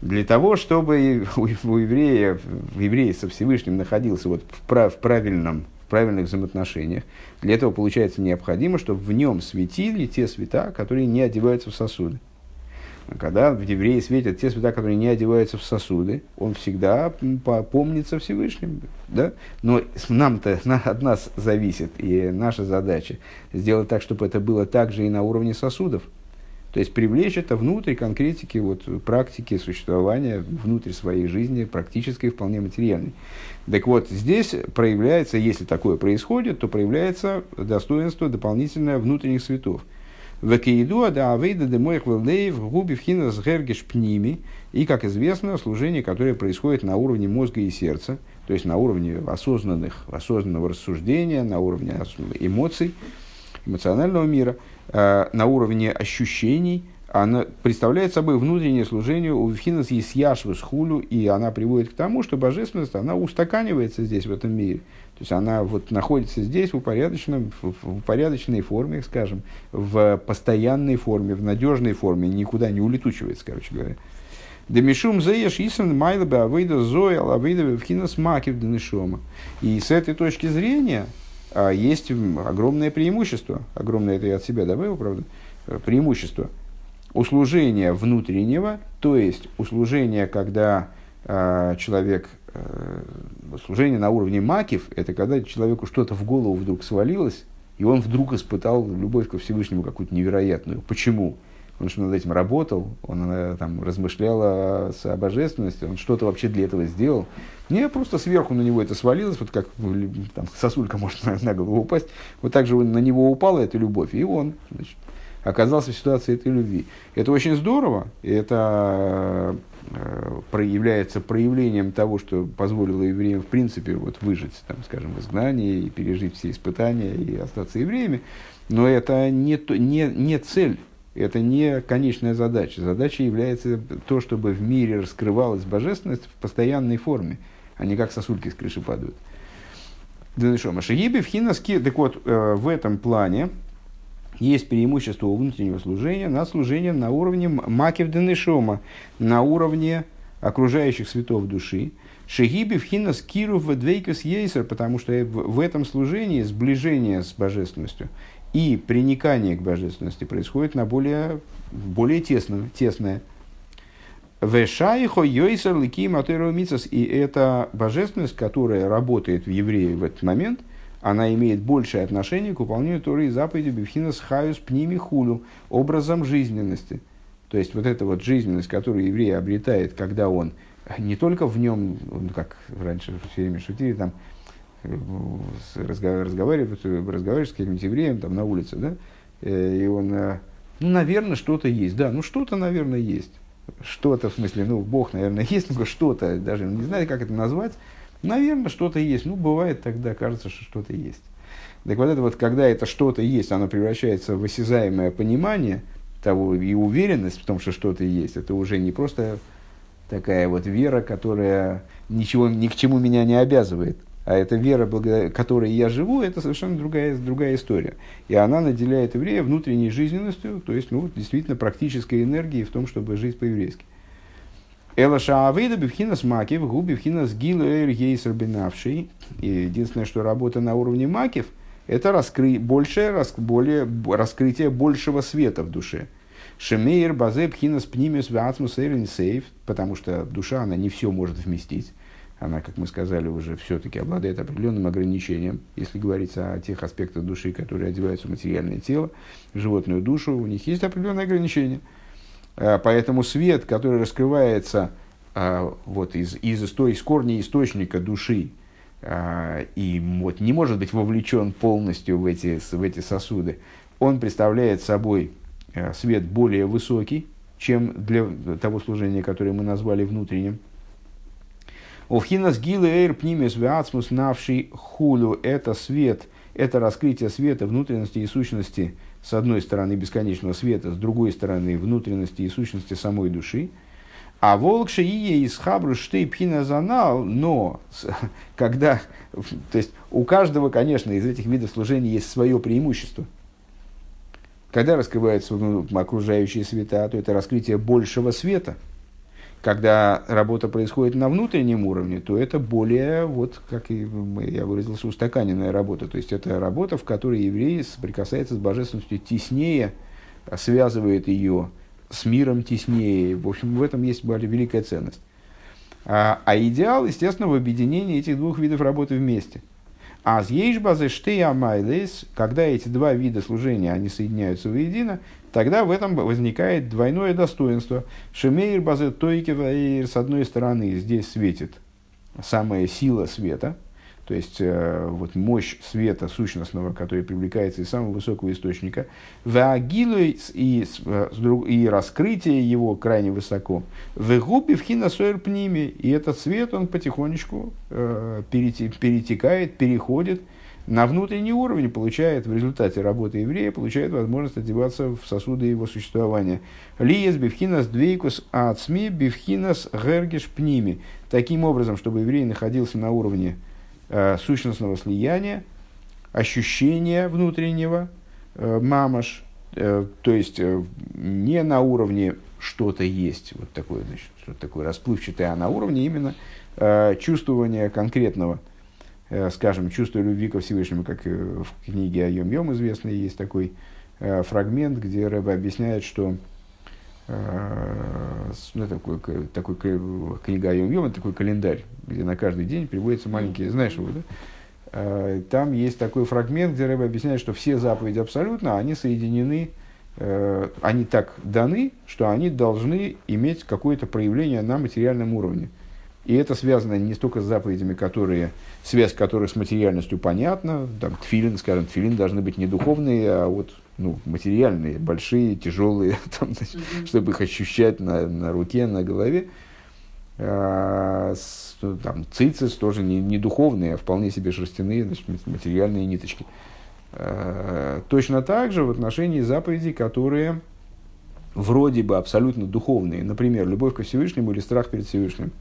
Для того, чтобы [laughs] у, у еврея, в еврея со Всевышним находился вот в, прав, в, правильном, в правильных взаимоотношениях, для этого, получается, необходимо, чтобы в нем светили те света, которые не одеваются в сосуды. Когда в евреи светят те света, которые не одеваются в сосуды, он всегда помнится Всевышним. Да? Но нам-то [laughs] от нас зависит, и наша задача сделать так, чтобы это было также и на уровне сосудов. То есть привлечь это внутрь конкретики, вот, практики существования, внутрь своей жизни, практической, вполне материальной. Так вот, здесь проявляется, если такое происходит, то проявляется достоинство дополнительное внутренних светов. Векеиду да авейда де моих в губи вхина с гергеш пними. И, как известно, служение, которое происходит на уровне мозга и сердца, то есть на уровне осознанных, осознанного рассуждения, на уровне эмоций, эмоционального мира, э, на уровне ощущений, она представляет собой внутреннее служение у Вхинас Есьяшвы с хулю, и она приводит к тому, что божественность, она устаканивается здесь, в этом мире. То есть она вот находится здесь в, упорядоченном, в, упорядоченной форме, скажем, в постоянной форме, в надежной форме, никуда не улетучивается, короче говоря. Демишум заеш исан майла бы авейда зоя авейда вхинас макив денешома. И с этой точки зрения а, есть огромное преимущество, огромное это я от себя добавил, правда, э, преимущество услужения внутреннего, то есть услужения, когда э, человек, служение на уровне макив, это когда человеку что-то в голову вдруг свалилось, и он вдруг испытал любовь ко Всевышнему какую-то невероятную. Почему? Он что над этим работал, он э, там, размышлял о, о божественности, он что-то вообще для этого сделал. Не, просто сверху на него это свалилось, вот как там, сосулька может на, на голову упасть. Вот так же на него упала эта любовь, и он значит, оказался в ситуации этой любви. Это очень здорово, это э, проявляется проявлением того, что позволило евреям в принципе вот, выжить, там, скажем, в изгнании и пережить все испытания и остаться евреями. Но это не, не, не цель, это не конечная задача. Задача является то, чтобы в мире раскрывалась божественность в постоянной форме, а не как сосульки с крыши падают. Шагиби в хиноски, так вот, э, в этом плане есть преимущество у внутреннего служения на служение на уровне макив денешома, на уровне окружающих светов души. Шегиби в хинас киру в двейкас ейсер, потому что в этом служении сближение с божественностью и приникание к божественности происходит на более, более тесное, тесное. Вешайхо йойсер лики И эта божественность, которая работает в евреи в этот момент – она имеет большее отношение к выполнению Торы и заповеди Бифхинас Хаюс Пними Хулю, образом жизненности. То есть вот эта вот жизненность, которую еврей обретает, когда он не только в нем, как раньше все время шутили, там, разговаривает, разговариваешь с каким-нибудь евреем там, на улице, да, э, и он, э, ну, наверное, что-то есть, да, ну, что-то, наверное, есть. Что-то, в смысле, ну, Бог, наверное, [laughs] есть, но что-то, даже не знаю, как это назвать, Наверное, что-то есть. Ну, бывает тогда, кажется, что что-то есть. Так вот это вот, когда это что-то есть, оно превращается в осязаемое понимание того и уверенность в том, что что-то есть, это уже не просто такая вот вера, которая ничего, ни к чему меня не обязывает, а эта вера, благодаря которой я живу, это совершенно другая, другая история. И она наделяет еврея внутренней жизненностью, то есть, ну, действительно практической энергией в том, чтобы жить по-еврейски. Элаша Авейда Бивхинас Макив, Губи Бивхинас Гилуэр Гейсер единственное, что работа на уровне Макив, это раскры... большее, рас... более... раскрытие большего света в душе. Шемейр Базе Бхинас Пнимиус Ватмус Сейф, потому что душа, она не все может вместить. Она, как мы сказали уже, все-таки обладает определенным ограничением, если говорить о тех аспектах души, которые одеваются в материальное тело, животную душу, у них есть определенные ограничения – поэтому свет, который раскрывается э, вот из, из, из корня источника души, э, и вот не может быть вовлечен полностью в эти, в эти сосуды, он представляет собой свет более высокий, чем для того служения, которое мы назвали внутренним. Овхинас гилы эйр пнимес навший хулю – это свет, это раскрытие света внутренности и сущности – с одной стороны бесконечного света, с другой стороны внутренности и сущности самой души. А волк шиие из хабру штей занал, но [laughs] когда, [laughs] то есть у каждого, конечно, из этих видов служения есть свое преимущество. Когда раскрываются окружающие света, то это раскрытие большего света – когда работа происходит на внутреннем уровне, то это более, вот как и я выразился, устаканенная работа. То есть это работа, в которой еврей соприкасается с божественностью теснее, связывает ее с миром теснее. В общем, в этом есть более великая ценность. А, а идеал, естественно, в объединении этих двух видов работы вместе. А с ейшбазы штея когда эти два вида служения, они соединяются воедино, тогда в этом возникает двойное достоинство. Шемейр базет тойкева, с одной стороны, здесь светит самая сила света, то есть э, вот мощь света сущностного, который привлекается из самого высокого источника, и, и, э, и раскрытие его крайне высоко, в губе в пними, и этот свет, он потихонечку э, перетекает, переходит на внутренний уровень получает в результате работы еврея, получает возможность одеваться в сосуды его существования. Лиес бифхинас двейкус ацми бифхинас гергеш пними. Таким образом, чтобы еврей находился на уровне э, сущностного слияния, ощущения внутреннего, э, мамаш, э, то есть э, не на уровне что-то есть, вот такое, значит, что такое расплывчатое, а на уровне именно э, чувствования конкретного, скажем, чувство любви ко Всевышнему, как в книге о Йом-Йом известной есть такой э, фрагмент, где Рэба объясняет, что э, ну, такой, такой книга о Йом-Йом, такой календарь, где на каждый день приводятся маленькие, знаешь его, да? Э, там есть такой фрагмент, где Рэба объясняет, что все заповеди абсолютно, они соединены Э, они так даны, что они должны иметь какое-то проявление на материальном уровне. И это связано не столько с заповедями, которые, связь которых с материальностью понятна, там, тфилин, скажем, тфилин должны быть не духовные, а вот ну, материальные, большие, тяжелые, [laughs] там, значит, mm-hmm. чтобы их ощущать на, на руке, на голове. А, с, ну, там, цицис тоже не, не духовные, а вполне себе шерстяные, значит, материальные ниточки. Э, точно так же в отношении заповедей, которые вроде бы абсолютно духовные, например, любовь ко Всевышнему или страх перед Всевышним.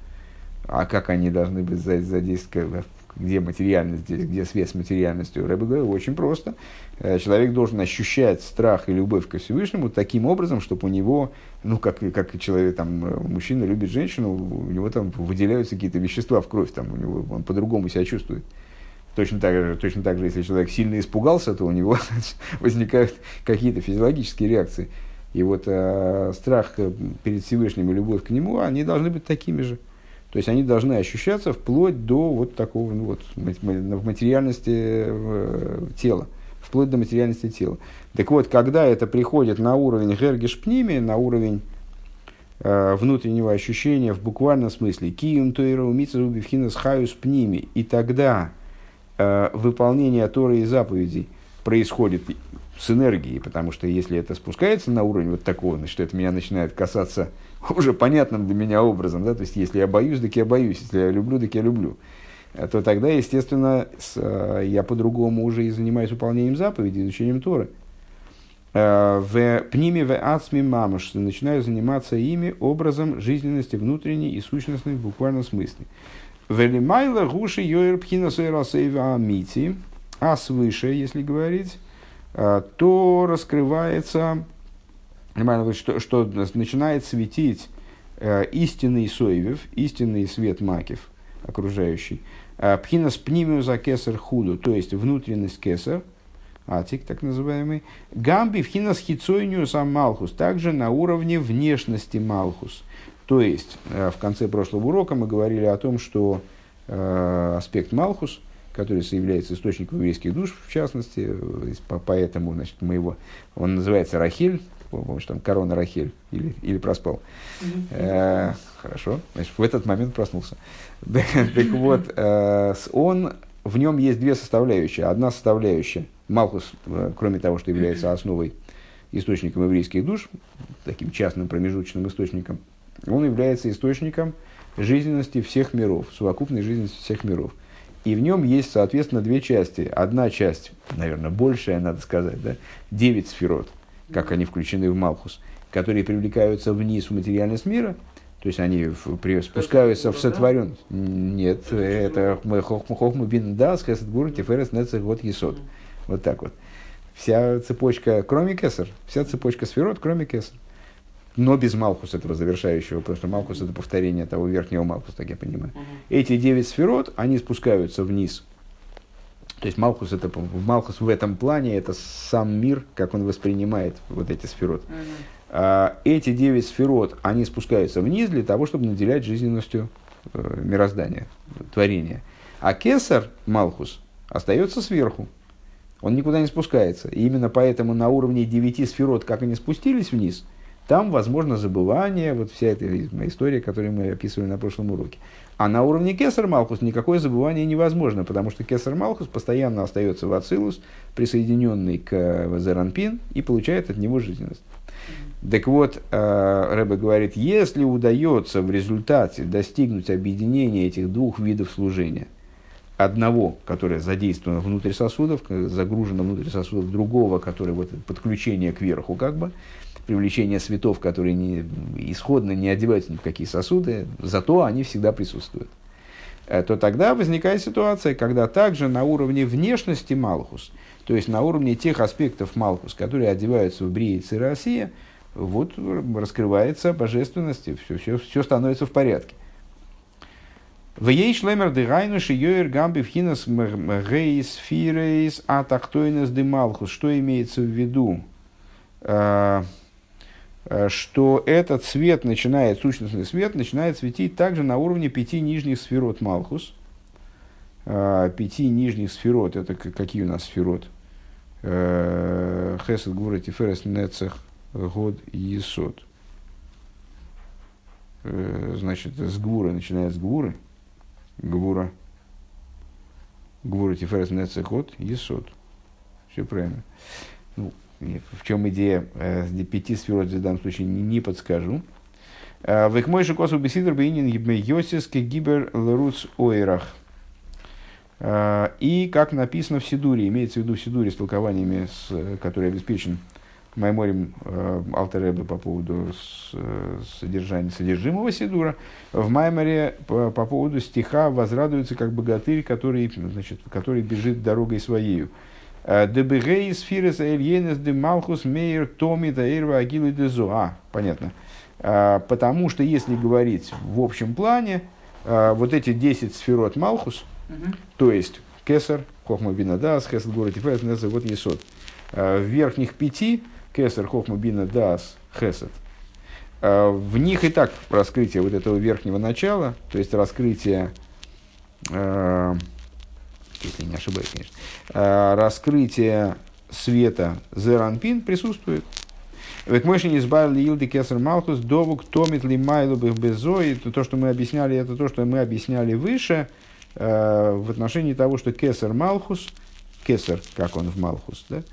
А как они должны быть задействованы, где материальность здесь, где связь с материальностью? Рэбе говорит, очень просто. Э, человек должен ощущать страх и любовь ко Всевышнему таким образом, чтобы у него, ну, как, как человек, там, э, мужчина любит женщину, у него там выделяются какие-то вещества в кровь, там, у него, он по-другому себя чувствует. Точно так, же, точно так же, если человек сильно испугался, то у него [laughs] возникают какие-то физиологические реакции. И вот э, страх перед Всевышним и любовь к нему, они должны быть такими же. То есть они должны ощущаться вплоть до вот такого, ну вот, в материальности э, тела, вплоть до материальности тела. Так вот, когда это приходит на уровень гергишпними, на уровень э, внутреннего ощущения в буквальном смысле, кием тойра умица убивхинас хаюс пними, и тогда Э, выполнение Торы и заповедей происходит с энергией, потому что если это спускается на уровень вот такого, значит, это меня начинает касаться [laughs] уже понятным для меня образом, да, то есть если я боюсь, так я боюсь, если я люблю, так я люблю, э, то тогда, естественно, с, э, я по-другому уже и занимаюсь выполнением заповедей, изучением Торы. В пниме в ацми мамаш начинаю заниматься ими образом жизненности внутренней и сущностной в буквальном смысле. Велимайла гуши йоир пхина амити, а свыше, если говорить, то раскрывается, что, что начинает светить э, истинный соевев, истинный свет макив окружающий. А, пхинас пнимиу за кесар худу, то есть внутренность кесар, атик так называемый. Гамби пхинас сам малхус, также на уровне внешности малхус – то есть, э, в конце прошлого урока мы говорили о том, что э, аспект Малхус, который является источником еврейских душ, в частности, э, поэтому значит, мы его, он называется Рахиль, помнишь, там корона Рахиль, или, или проспал. Э, хорошо, значит, в этот момент проснулся. [laughs] так вот, э, он, в нем есть две составляющие. Одна составляющая, Малхус, кроме того, что является основой источником еврейских душ, таким частным промежуточным источником – он является источником жизненности всех миров, совокупной жизненности всех миров. И в нем есть, соответственно, две части. Одна часть, наверное, большая, надо сказать, да, девять сферот, как они включены в Малхус, которые привлекаются вниз в материальность мира, то есть они в, при, спускаются в сотворен. Нет, это хохму бин дас, гур, тиферес, нецех, вот есот. Вот так вот. Вся цепочка, кроме кесар, вся цепочка сферот, кроме кесар но без Малхуса этого завершающего, потому что Малхус это повторение того верхнего Малхуса, так я понимаю. Uh-huh. Эти девять сферот, они спускаются вниз. То есть Малхус, это, Малхус в этом плане это сам мир, как он воспринимает вот эти сферот. Uh-huh. А, эти девять сферот, они спускаются вниз для того, чтобы наделять жизненностью э, мироздания, творения. А Кесар, Малхус, остается сверху. Он никуда не спускается. И именно поэтому на уровне девяти сферот, как они спустились вниз – там возможно забывание, вот вся эта история, которую мы описывали на прошлом уроке. А на уровне Кесар Малхус никакое забывание невозможно, потому что Кесар Малхус постоянно остается в Ацилус, присоединенный к Зеранпин, и получает от него жизненность. Так вот, э, Рэбе говорит, если удается в результате достигнуть объединения этих двух видов служения, одного, которое задействовано внутрь сосудов, загружено внутрь сосудов, другого, которое вот подключение к верху как бы, привлечение светов, которые не, исходно не одеваются ни в какие сосуды, зато они всегда присутствуют. то тогда возникает ситуация, когда также на уровне внешности Малхус, то есть на уровне тех аспектов Малхус, которые одеваются в Бриице Россия, вот раскрывается божественность, все, все, все становится в порядке. В ей шлемер де гайнуши йоер гамби вхинас гейс фирейс атактойнес де малхус. Что имеется в виду? А, что этот свет начинает, сущностный свет начинает светить также на уровне пяти нижних сферот Малхус. А, пяти нижних сферот, это какие у нас сферот? Хесед, Гура, Тиферес, Нецех, Год и Есот. Значит, с Гуры начинает с Гуры. Гвура. Гвура Тиферес Нецехот Есот. Все правильно. Ну, в чем идея э, пяти сферот в данном случае не, подскажу. Э, в их мой косу бесидр бейнин йосис гибер лруц ойрах. Э, и как написано в Сидуре, имеется в виду в Сидуре с толкованиями, с, который обеспечен Майморим э, Алтеребе по поводу э, содержания, содержимого Сидура, в Майморе по, по поводу стиха возрадуется как богатырь, который, значит, который бежит дорогой своей. «Э, Дебегей сфирес эльенес де малхус мейер томи таирва агилы де зуа. Понятно. Потому что если говорить в общем плане, вот эти 10 сферот малхус, угу. то есть кесар, хохма бинадас, хесед город тифес, вот есот, в верхних пяти Кесар, Хохма, Бина, Дас, Хесед. А, в них и так раскрытие вот этого верхнего начала, то есть раскрытие, а, если не ошибаюсь, конечно, а, раскрытие света Зеранпин присутствует. Ведь мы не избавили Илды Кесар Малхус, Довук, Томит, Лимайлу, Безой. То, что мы объясняли, это то, что мы объясняли выше в отношении того, что Кесар Малхус – кесар, как он в Малхус, да?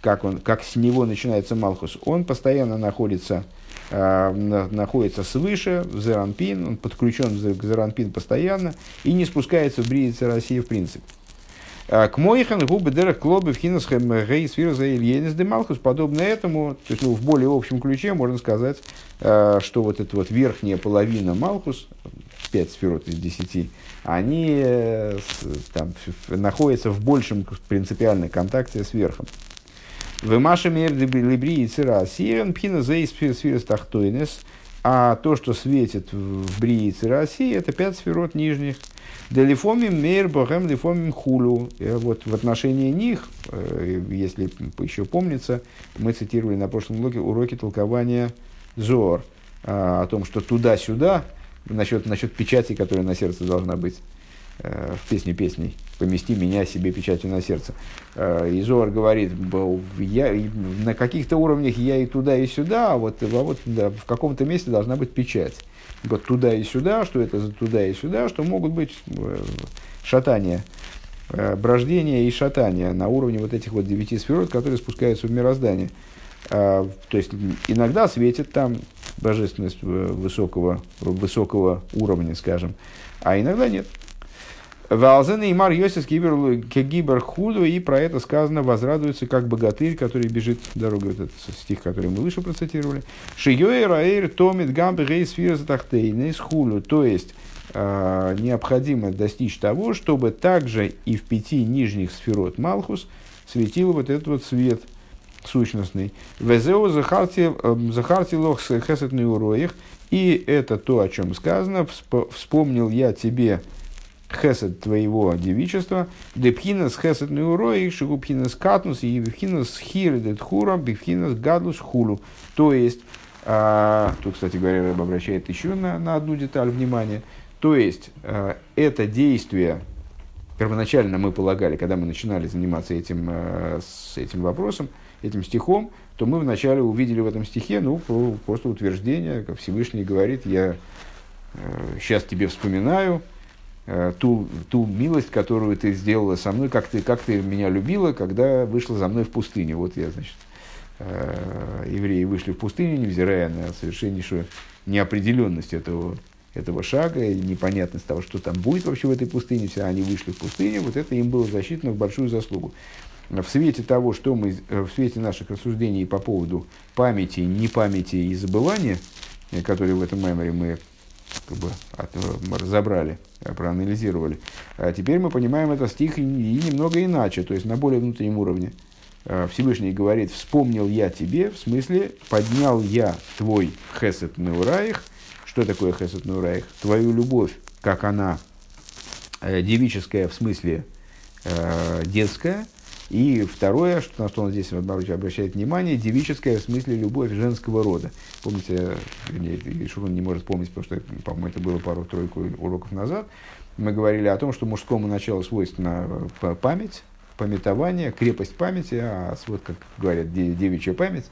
как, он, как с него начинается Малхус, он постоянно находится, э, находится свыше, в Зеранпин, он подключен к Зеранпин постоянно и не спускается в Бриице России в принципе. К Моихан губы дерах клобы в хинасхэм гейс вирза Ильенис де Малхус, подобно этому, то есть ну, в более общем ключе можно сказать, э, что вот эта вот верхняя половина Малхус, 5 сферот из 10, они э, там, находятся в большем принципиальном контакте с верхом. В Маше Либри и Цира Сирен Пхина Зейс Сфирес Тахтойнес, а то, что светит в Брии и Цира это пять сферот нижних. Делифомим мейр богем лифомим хулю. Вот в отношении них, э, если еще помнится, мы цитировали на прошлом уроке, уроке толкования Зор а, о том, что туда-сюда насчет, насчет печати, которая на сердце должна быть э, в песне песней «Помести меня себе печатью на сердце». Э, Изор говорит, я, на каких-то уровнях я и туда, и сюда, а вот, а вот да, в каком-то месте должна быть печать. Вот туда и сюда, что это за туда и сюда, что могут быть э, шатания, э, брождения и шатания на уровне вот этих вот девяти сферот, которые спускаются в мироздание. Э, то есть иногда светит там божественность высокого, высокого уровня, скажем, а иногда нет. Валзен и Мар Йосис Кегибер Худу, и про это сказано, возрадуется как богатырь, который бежит дорогой, вот этот стих, который мы выше процитировали. Шиёй Раэйр Томит Гамбе Гейс Фирзатахтейнес Хулю, то есть э, необходимо достичь того, чтобы также и в пяти нижних сферот Малхус светил вот этот вот свет – сущностный. Везеу захарти лох хесетный уроих. И это то, о чем сказано. Вспомнил я тебе хесед твоего девичества, депхинас хесед неурой, шигупхинас катнус, и бифхинас хир детхура, бифхинас гадлус хулу. То есть, а, тут, кстати говоря, Рэб обращает еще на, на одну деталь внимания. То есть, а, это действие, первоначально мы полагали, когда мы начинали заниматься этим, а, с этим вопросом, этим стихом, то мы вначале увидели в этом стихе ну, просто утверждение, как Всевышний говорит, я э, сейчас тебе вспоминаю э, ту, ту милость, которую ты сделала со мной, как ты, как ты меня любила, когда вышла за мной в пустыню. Вот я, значит, э, евреи вышли в пустыню, невзирая на совершеннейшую неопределенность этого, этого шага и непонятность того, что там будет вообще в этой пустыне, все они вышли в пустыню, вот это им было засчитано в большую заслугу в свете того, что мы, э, в свете наших рассуждений по поводу памяти, непамяти и забывания, э, которые в этом меморе мы как бы от, разобрали, проанализировали. А теперь мы понимаем этот стих и, немного иначе, то есть на более внутреннем уровне. Всевышний говорит, вспомнил я тебе, в смысле, поднял я твой хесед неураих. Что такое хесед неураих? Твою любовь, как она девическая, в смысле детская, и второе, что, на что он здесь обращает внимание, девическая в смысле любовь женского рода. Помните, вернее, Шурун не может помнить, потому что, по-моему, это было пару-тройку уроков назад. Мы говорили о том, что мужскому началу свойственна э, память, пометование, крепость памяти, а вот, как говорят, девичья память,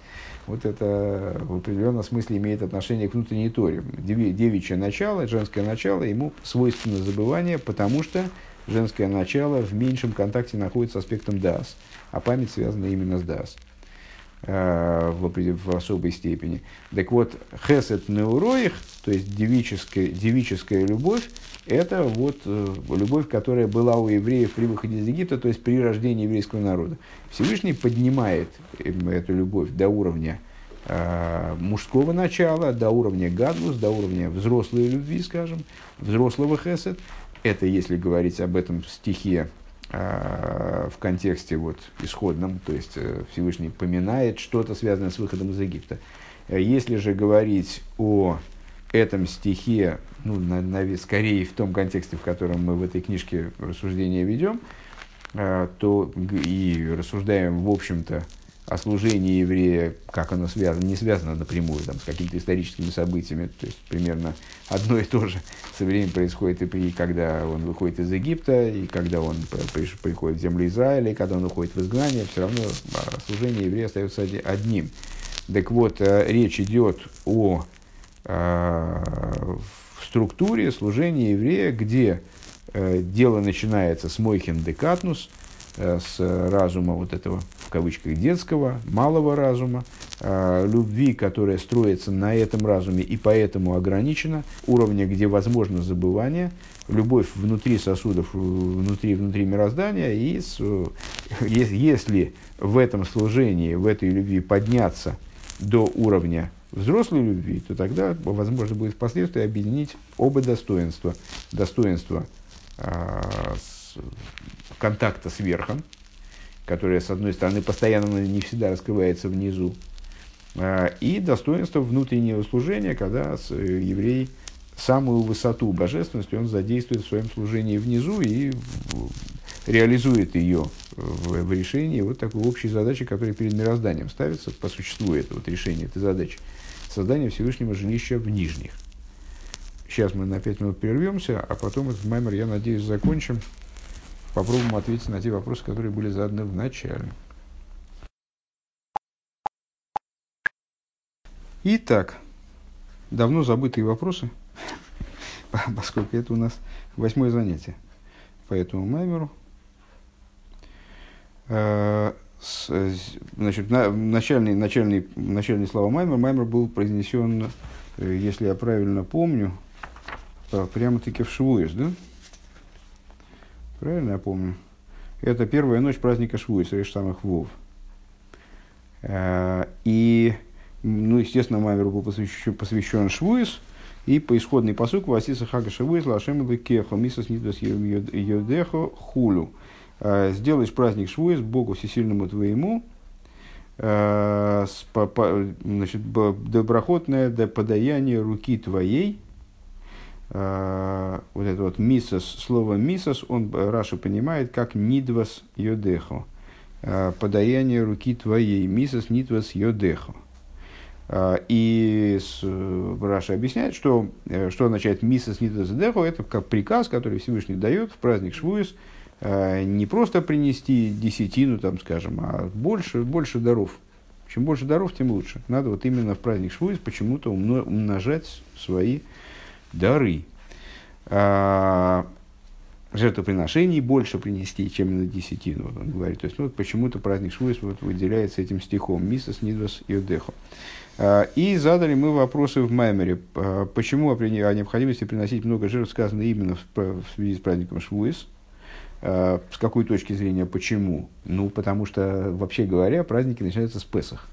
вот это в определенном смысле имеет отношение к внутренней торе. Девичье начало, женское начало, ему свойственно забывание, потому что женское начало в меньшем контакте находится с аспектом дас, а память связана именно с дас э, в, в особой степени. Так вот, хесед неуроих, то есть девическая, девическая любовь, это вот э, любовь, которая была у евреев при выходе из Египта, то есть при рождении еврейского народа. Всевышний поднимает эту любовь до уровня э, мужского начала, до уровня гадлус, до уровня взрослой любви, скажем, взрослого хесед, это если говорить об этом стихе э, в контексте вот, исходном, то есть э, Всевышний поминает что-то связанное с выходом из Египта. Если же говорить о этом стихе, ну, на, на, скорее в том контексте, в котором мы в этой книжке рассуждения ведем, э, то и рассуждаем, в общем-то, о служении еврея, как оно связано, не связано напрямую там, с какими-то историческими событиями, то есть примерно одно и то же со временем происходит и при, когда он выходит из Египта, и когда он при, приходит в землю Израиля, и когда он уходит в изгнание, все равно а, служение еврея остается одним. Так вот, э, речь идет о, а, структуре служения еврея, где э, дело начинается с Мойхин Декатнус, э, с разума вот этого кавычках детского, малого разума, э, любви, которая строится на этом разуме и поэтому ограничена, уровня, где возможно забывание, любовь внутри сосудов, внутри, внутри мироздания, и с, если в этом служении, в этой любви подняться до уровня взрослой любви, то тогда возможно будет впоследствии объединить оба достоинства. Достоинство э, с, контакта с верхом, которое, с одной стороны, постоянно не всегда раскрывается внизу, а, и достоинство внутреннего служения, когда э, еврей самую высоту божественности он задействует в своем служении внизу и реализует ее в, решении вот такой общей задачи, которая перед мирозданием ставится по существу этого вот решения этой задачи. Создание Всевышнего жилища в нижних. Сейчас мы на пять минут прервемся, а потом этот маймер, я надеюсь, закончим попробуем ответить на те вопросы, которые были заданы в начале. Итак, давно забытые вопросы, [laughs] поскольку это у нас восьмое занятие по этому маймеру. Э, значит, начальный, начальный, начальный слова Маймер. Маймер был произнесен, э, если я правильно помню, прямо-таки в Швуэс, да? Правильно я помню? Это первая ночь праздника Швуи, Реш самых Вов. Э, и, ну, естественно, Мавер был посвящен, посвящен Швуис, и по исходной посылку Васиса Хага Швуис Лашем Кехо Мисас Нидас Йодехо Хулю. Э, сделаешь праздник Швуис Богу Всесильному твоему, э, значит, доброходное подаяние руки твоей – вот это вот מיסת, слово מיסת, он, Раши понимает, как נדבת ידך, э, подаяние руки твоей, מיסת נדבת ידך. Э, и Раши объясняет, что, что означает מיסת נדבת ידך, это как приказ, который Всевышний дает в праздник Швуис, не просто принести десятину, там, скажем, а больше, больше даров. Чем больше даров, тем лучше. Надо вот именно в праздник Швуис почему-то умножать свои дары. А, жертвоприношений больше принести, чем на десятину, вот он говорит. То есть, ну, почему-то праздник Швуис вот выделяется этим стихом «Мисос Нидвас Иодехо». А, и задали мы вопросы в Маймере, а, почему о необходимости приносить много жертв сказано именно в связи с праздником Швуис, с какой точки зрения, почему? Ну, потому что, вообще говоря, праздники начинаются с Песах.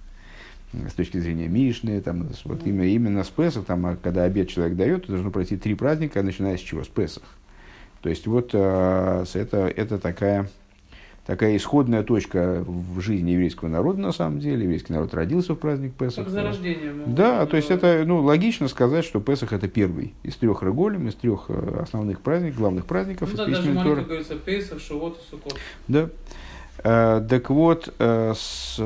С точки зрения Мишны, там, вот именно, именно с Песах, там, а когда обед человек дает, то должно пройти три праздника, начиная с чего? С Песах. То есть вот это, это такая такая исходная точка в жизни еврейского народа, на самом деле. Еврейский народ родился в праздник Песах. Как. Да, то есть это ну, логично сказать, что Песах это первый из трех реголем, из трех э, основных праздников, главных праздников. Ну, да, даже маленько говорится Песах, Шавот и Суккот. Да. Э, так вот, э, с,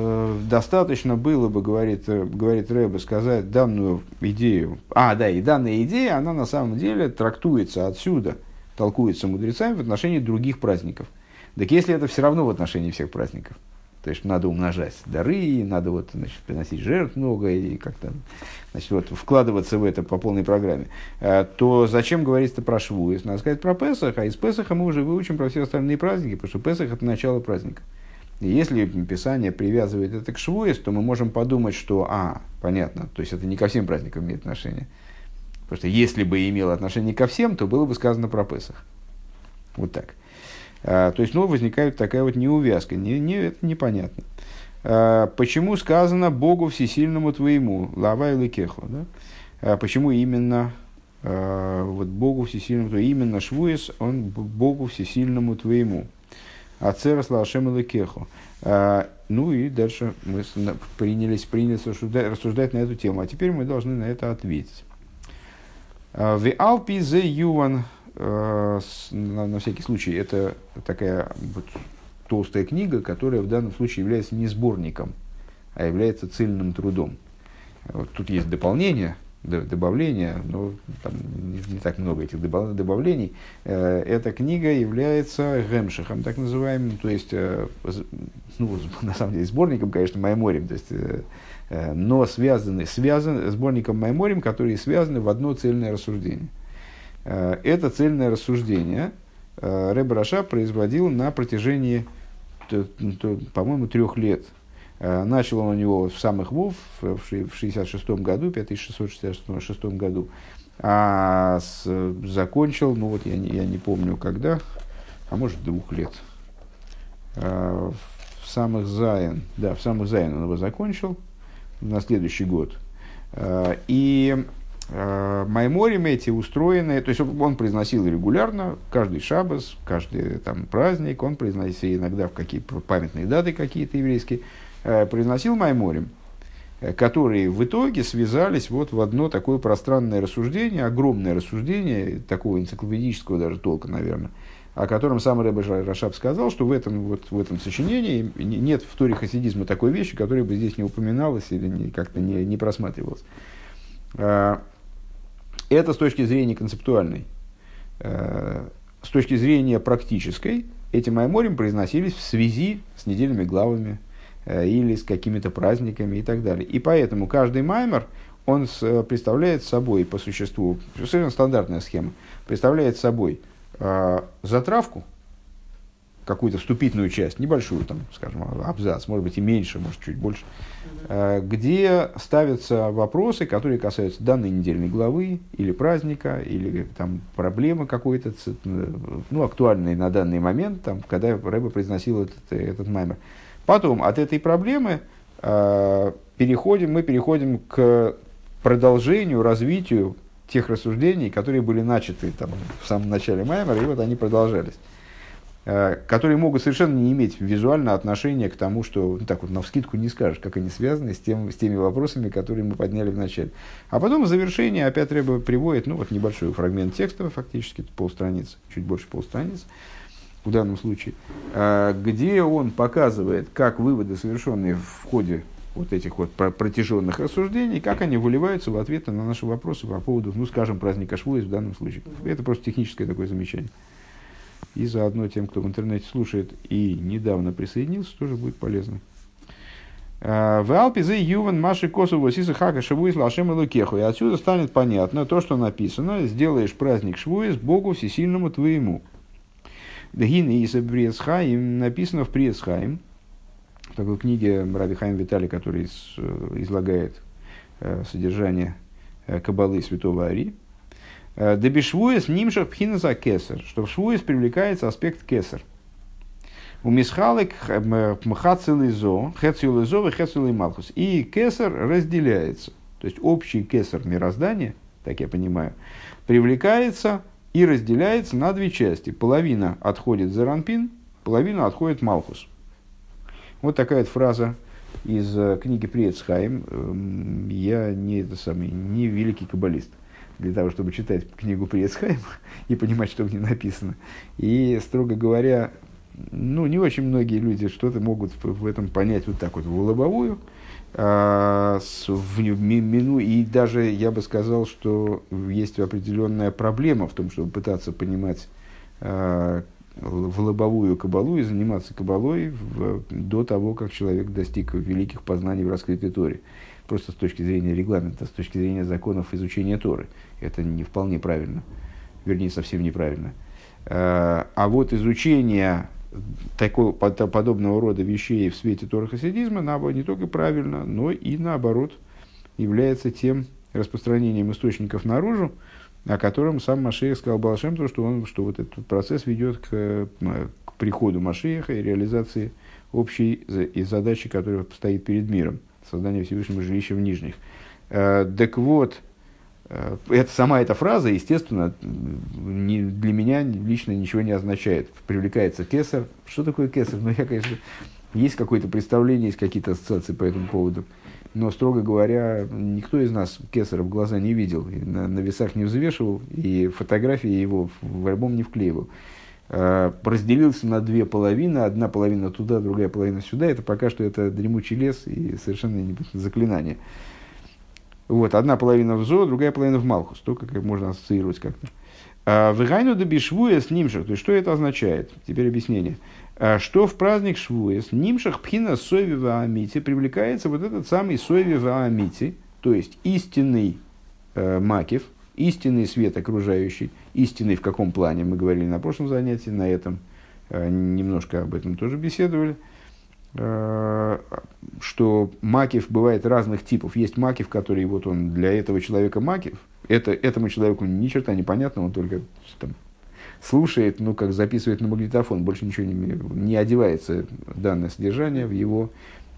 достаточно было бы, говорит, говорит Рэбе, сказать данную идею. А, да, и данная идея, она на самом деле трактуется отсюда, толкуется мудрецами в отношении других праздников – так если это все равно в отношении всех праздников, то есть надо умножать дары, надо вот, значит, приносить жертв много и как-то значит, вот, вкладываться в это по полной программе, э, то зачем говорить-то про Швуис? Надо сказать про Песах, а из Песаха мы уже выучим про все остальные праздники, потому что Песах – это начало праздника. И если Писание привязывает это к Швуис, то мы можем подумать, что, а, понятно, то есть это не ко всем праздникам имеет отношение. Потому что если бы имело отношение ко всем, то было бы сказано про Песах. Вот так. А, то есть, ну, возникает такая вот неувязка, не, не, это непонятно. А, почему сказано Богу всесильному твоему, лава и лекеху, да? А, почему именно вот Богу всесильному твоему, именно Швуес, он Богу всесильному твоему. А церас лашем лекеху. Ну и дальше мы принялись, принялись рассуждать, рассуждать на эту тему. А теперь мы должны на это ответить. В Алпи юван на, на всякий случай, это такая вот толстая книга, которая в данном случае является не сборником, а является цельным трудом. Вот тут есть дополнение, добавления, но там не, не так много этих добавлений. Э, эта книга является гемшихом, так называемым, то есть, э, ну, [laughs] на самом деле, сборником, конечно, Майморем, то есть, но связаны, связаны сборником Майморем, которые связаны в одно цельное рассуждение. Э, это цельное рассуждение э, Рэб Раша производил на протяжении, по-моему, трех лет. Э, начал он у него в самых Вов в 66 году, 5666 году, а с, закончил, ну вот я не, я не помню когда, а может двух лет. В סמך זיין, да, в סמך זיין он его закончил на следующий год. И Майморим эти устроены, то есть он произносил регулярно, каждый шабас, каждый там, праздник, он произносил иногда в какие памятные даты какие-то еврейские, э, произносил Майморим, э, которые в итоге связались вот в одно такое пространное рассуждение, огромное рассуждение, такого энциклопедического даже толка, наверное, о котором сам Рэбе Рашаб сказал, что в этом, вот, в этом сочинении нет в Торе хасидизма такой вещи, которая бы здесь не упоминалась или как-то не, не просматривалась. Это с точки зрения концептуальной. Э, с точки зрения практической, эти майморим произносились в связи с недельными главами э, или с какими-то праздниками и так далее. И поэтому каждый маймер, он э, представляет собой по существу, совершенно стандартная схема, представляет собой затравку, какую-то вступительную часть, небольшую, там, скажем, абзац, может быть и меньше, может чуть больше, э, где ставятся вопросы, которые касаются данной недельной главы или праздника, или там проблемы какой-то, ну, актуальной на данный момент, там, когда Рэба произносил этот, этот маймер. Потом от этой проблемы э, переходим, мы переходим к продолжению, развитию тех рассуждений, которые были начаты там, в самом начале маймера, и вот они продолжались. Э, которые могут совершенно не иметь визуального отношения к тому, что, ну, так вот, на вскидку не скажешь, как они связаны с, тем, с теми вопросами, которые мы подняли в начале. А потом в завершение опять Рэба приводит, ну, вот небольшой фрагмент текста, фактически, полстраницы, чуть больше полстраницы, в данном случае, э, где он показывает, как выводы, совершенные в ходе вот этих вот протяженных рассуждений, как они выливаются в ответы на наши вопросы по поводу, ну, скажем, праздника Швуис в данном случае. Это просто техническое такое замечание. И заодно тем, кто в интернете слушает и недавно присоединился, тоже будет полезно. А, в Алпизе Юван Маши Косово Сиса Хака Шивуис Лашем Лукеху. И отсюда станет понятно то, что написано. Сделаешь праздник Швуис Богу Всесильному твоему. Дагин Иса Бриесхайм написано в Приесхайм. В такой книге Раби Хайм Виталий, который излагает э, содержание э, Кабалы Святого Ари. Э, Дебишвуес нимшах пхинаса кесар, что в швуес привлекается аспект кесар. У мисхалек мхацилизо, хецилизо и хецилималхус. И кесар разделяется. То есть общий кесар мироздания, так я понимаю, привлекается и разделяется на две части. Половина отходит за ранпин, половина отходит Малхус. Вот такая вот фраза из э, книги Приецхайм. Эм, я не, это самый, не великий каббалист для того, чтобы читать книгу Приецхайм [laughs] и понимать, что в ней написано. И, строго говоря, ну, не очень многие люди что-то могут в этом понять вот так вот в лобовую. А, с, в, мину, и даже я бы сказал, что есть определенная проблема в том, чтобы пытаться понимать а, в лобовую кабалу и заниматься кабалой в, до того, как человек достиг великих познаний в раскрытой Торе. Просто с точки зрения регламента, с точки зрения законов изучения Торы. Это не вполне правильно. Вернее, совсем неправильно. А, а вот изучение такого, подобного рода вещей в свете Торы хасидизма не только правильно, но и наоборот является тем распространением источников наружу, о котором сам Машех сказал Балашем, то, что, он, что вот этот процесс ведет к, к приходу Машеха и реализации общей задачи, которая стоит перед миром, создание Всевышнего жилища в Нижних. Э, так вот, э, это, сама эта фраза, естественно, не, для меня лично ничего не означает. Привлекается кесар. Что такое кесар? Ну, я, конечно, есть какое-то представление, есть какие-то ассоциации по этому поводу но, строго говоря, никто из нас Кесара в глаза не видел, на, на весах не взвешивал, и фотографии его в альбом не вклеивал. А, разделился на две половины, одна половина туда, другая половина сюда. Это пока что это дремучий лес и совершенно не заклинание. Вот, одна половина в Зо, другая половина в Малхус, только как можно ассоциировать как-то. А, Вегайну добишвуя с нимших, то есть что это означает? Теперь объяснение. А что в праздник Швуес Нимшах Пхина Сови Амити привлекается вот этот самый Сови Амити, то есть истинный э, Макев, истинный свет окружающий, истинный в каком плане, мы говорили на прошлом занятии, на этом э, немножко об этом тоже беседовали, э, что Макев бывает разных типов. Есть Макев, который вот он для этого человека Макев, это, этому человеку ни черта непонятно, он только там, слушает, ну, как записывает на магнитофон, больше ничего не, не одевается данное содержание в его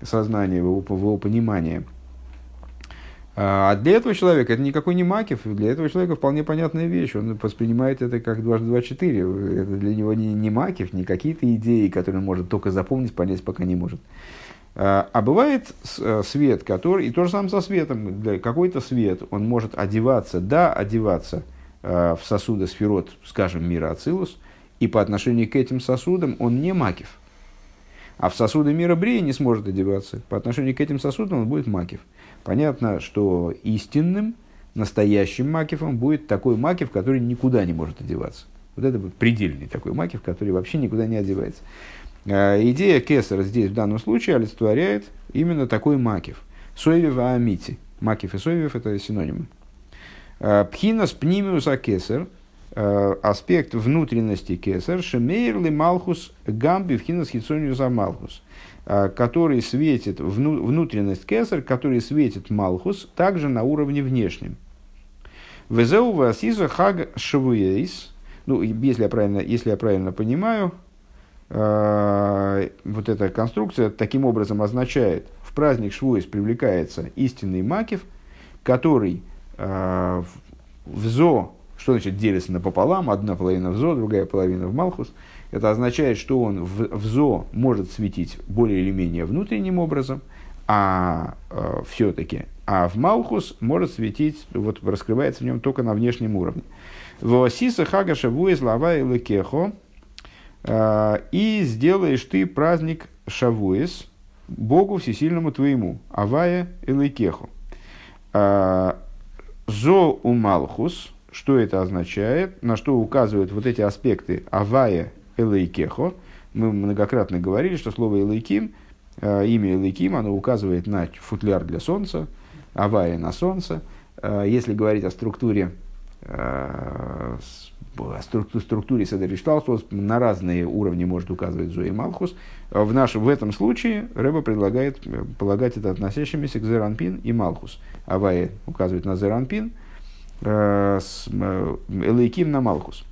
сознание, в его, в его понимание. А для этого человека это никакой не Макев, для этого человека вполне понятная вещь. Он воспринимает это как дважды два четыре. Это для него не, не Макев, не какие-то идеи, которые он может только запомнить, понять, пока не может. А, а бывает э, свет, который, и то же самое со светом, какой-то свет, он может одеваться, да, одеваться – Э, в сосуды сферот, скажем, мира Ацилус, и по отношению к этим сосудам он не макив. А в сосуды мира Брия не сможет одеваться. По отношению к этим сосудам он будет макив. Понятно, что истинным, настоящим макифом будет такой макив, который никуда не может одеваться. Вот это будет предельный такой макив, который вообще никуда не одевается. Э, идея Кесара здесь в данном случае олицетворяет именно такой макив. Соевев Амити. Макив и Соевев – это синонимы. Э, пхинас пнимиус акесер, э, аспект внутренности кесер, шемейрли малхус гамби пхинас хитсониус малхус, э, который светит, внутренность кесер, который светит малхус, также на уровне внешнем. Везеу васиза хаг швуейс, ну, если я правильно, если я правильно понимаю, вот эта конструкция таким образом означает, в праздник Швуис привлекается истинный Макев, который Э, в зо, что значит делится напополам, одна половина в зо, другая половина в малхус, это означает, что он в, в зо может светить более или менее внутренним образом, а э, все-таки, а в малхус может светить, вот раскрывается в нем только на внешнем уровне. Восиса хага шавуэс лава и лекехо, э, и сделаешь ты праздник шавуэс Богу всесильному твоему, авая и лекехо. Э, Зо у Малхус, что это означает, на что указывают вот эти аспекты Авая Элейкехо. Мы многократно говорили, что слово Элейким, э, имя Элейким, оно указывает на футляр для солнца, Авая на солнце. Э, если говорить о структуре э, о структуре Седеришталсус на разные уровни может указывать Зои Малхус. В, нашем, в этом случае Рэба предлагает полагать это относящимися к Зеранпин и Малхус. Авая указывает на Зеранпин, Элейким на Малхус.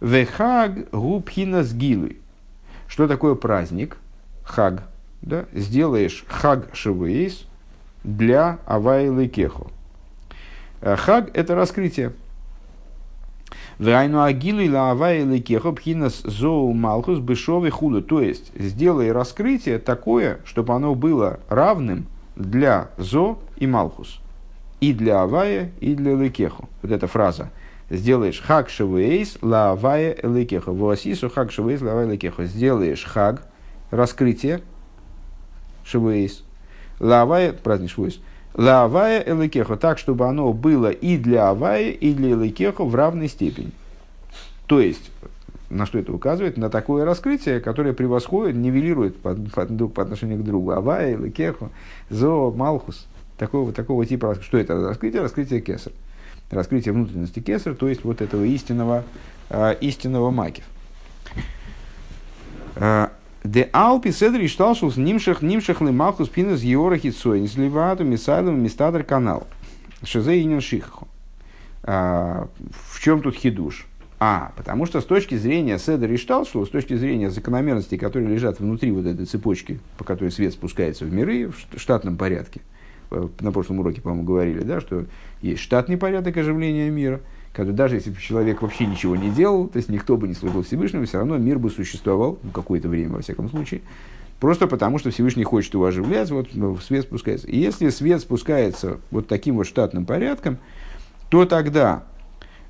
Вехаг губхина сгилы. Что такое праздник? Хаг. Да? Сделаешь хаг шивейс для авайлы кеху. Э, хаг – это раскрытие. Вайну агилу и лаавайлы кеху пхинас зоу малхус бешовый худу. То есть, сделай раскрытие такое, чтобы оно было равным для зо и малхус. И для авая, и для лекеху. Вот эта фраза – сделаешь хак шавуэйс лавая элекеха. Вуасису хак шавуэйс лавая элекеха. Сделаешь хаг, раскрытие шавуэйс. Лавая, праздник шавуэйс. Лавая элекеха. Так, чтобы оно было и для авая, и для элекеха в равной степени. То есть, на что это указывает? На такое раскрытие, которое превосходит, нивелирует по, по, по отношению к другу. Авая, Лекеху, Зо, Малхус. Такого, такого типа. Что это раскрытие? Раскрытие кесар раскрытие внутренности кесар, то есть вот этого истинного, э, истинного макив. А, де алпи седри шталшус нимшах нимшах лимахус пинас йора хитсой сливату мисадом мистадр канал. Шезе инин шихаху. А, в чем тут хидуш? А, потому что с точки зрения Седер и Шталшла, с точки зрения закономерностей, которые лежат внутри вот этой цепочки, по которой свет спускается в миры в штатном порядке, Э, на прошлом уроке, по-моему, говорили, да, что есть штатный порядок оживления мира, когда даже если бы человек вообще ничего не делал, то есть никто бы не служил Всевышнему, все равно мир бы существовал, ну, какое-то время, во всяком случае, просто потому, что Всевышний хочет его оживлять, вот ну, свет спускается. И если свет спускается вот таким вот штатным порядком, то тогда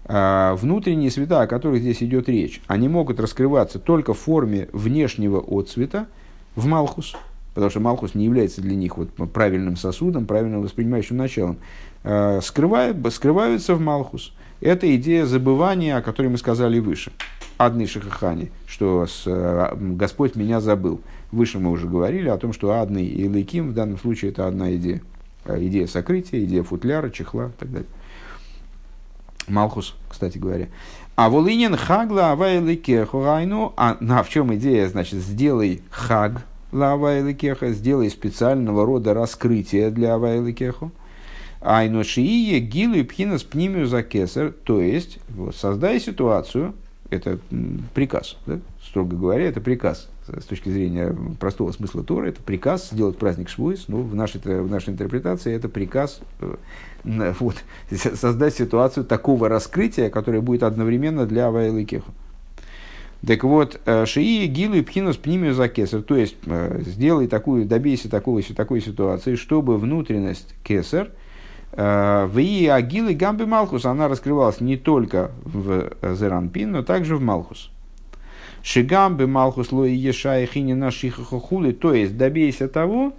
э, внутренние света, о которых здесь идет речь, они могут раскрываться только в форме внешнего отцвета в Малхус – потому что Малхус не является для них вот правильным сосудом, правильным воспринимающим началом, э, скрывают, скрываются в Малхус. Это идея забывания, о которой мы сказали выше. Адный Шахахани, что с, э, Господь меня забыл. Выше мы уже говорили о том, что Адный и Лейким в данном случае это одна идея. Э, идея сокрытия, идея футляра, чехла и так далее. Малхус, кстати говоря. А волинин хагла авайлике хурайну. А на в чем идея? Значит, сделай хаг, лавайлы кеха, сделай специального рода раскрытие для авайлы кеху. Айношие гилы пхинас пнимию за кесар, то есть вот, создай ситуацию, это приказ, да? строго говоря, это приказ. С точки зрения простого смысла Тора, это приказ сделать праздник Швуис, ну, в нашей, в нашей интерпретации это приказ э, вот, [laughs] создать ситуацию такого раскрытия, которое будет одновременно для Авайлы Кеха. Так вот, э, шии гилу и пхинус пнимию за кесар, то есть э, сделай такую, добейся такого, такой ситуации, чтобы внутренность кесар в и агилы гамби малхус, она раскрывалась не только в зеранпин, но также в малхус. Шигамби малхус лои ешай хини нашихахули, то есть добейся того,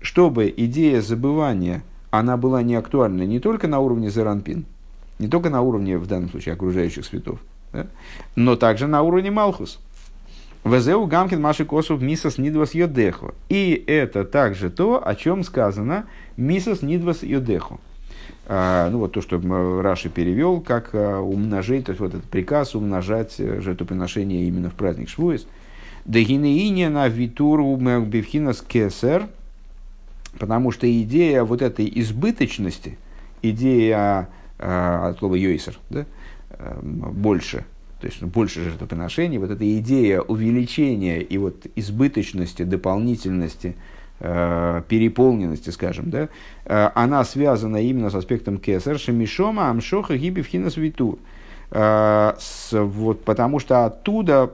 чтобы идея забывания, она была не актуальна не только на уровне зеранпин, не только на уровне, в данном случае, окружающих светов, да? но также на уровне Малхус. Везеу Гамкин Маши Косов Мисас Нидвас Йодехо. И это также то, о чем сказано Мисас Нидвас Йодехо. А, ну вот то, что Раши перевел, как а, умножить, то есть вот этот приказ умножать э, жертвоприношение именно в праздник Швуис. Дегинеине на витуру бифхинас кесер, потому что идея вот этой избыточности, идея а, от слова йойсер, да, Эм, больше, то есть больше жертвоприношений, вот эта идея увеличения и вот избыточности, дополнительности, переполненности, скажем, да, э, она связана именно с аспектом кесар, шемишома, амшоха, гибивхина свитур. Э, вот, потому что оттуда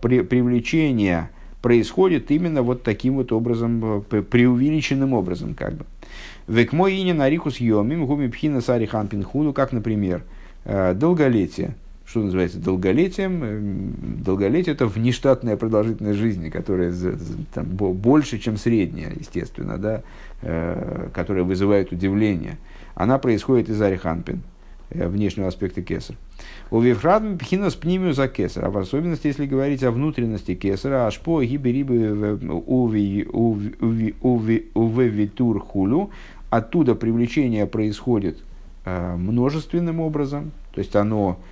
при, привлечение происходит именно вот таким вот образом, преувеличенным образом, как бы. Век мой инин арихус йомим гуми пхина сарихан пинхуду, как, например, Э, долголетие. Что называется долголетием? Э, долголетие – это внештатная продолжительность жизни, которая там, больше, чем средняя, естественно, да, э, которая вызывает удивление. Она происходит из ариханпин, внешнего аспекта кесар. У Вивхрад пхинас пнимию за кесар, а в особенности, если говорить о внутренности кесара, ашпо гиберибы увевитур хулю, оттуда привлечение происходит – Э, множественным образом, то есть оно э,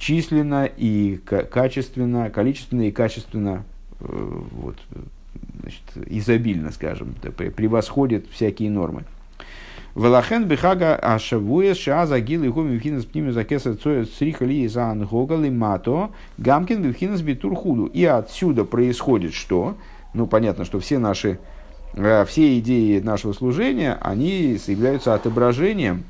численно и качественно, количественно и качественно э, вот, значит, изобильно, скажем, превосходит всякие нормы. Велахен бихага ашавуес шааза гил и хуми вхинас пнимю за кесар цриха ли за ангога мато гамкин вхинас битур худу. И отсюда происходит что? Ну, понятно, что все наши, э, все идеи нашего служения, они являются отображением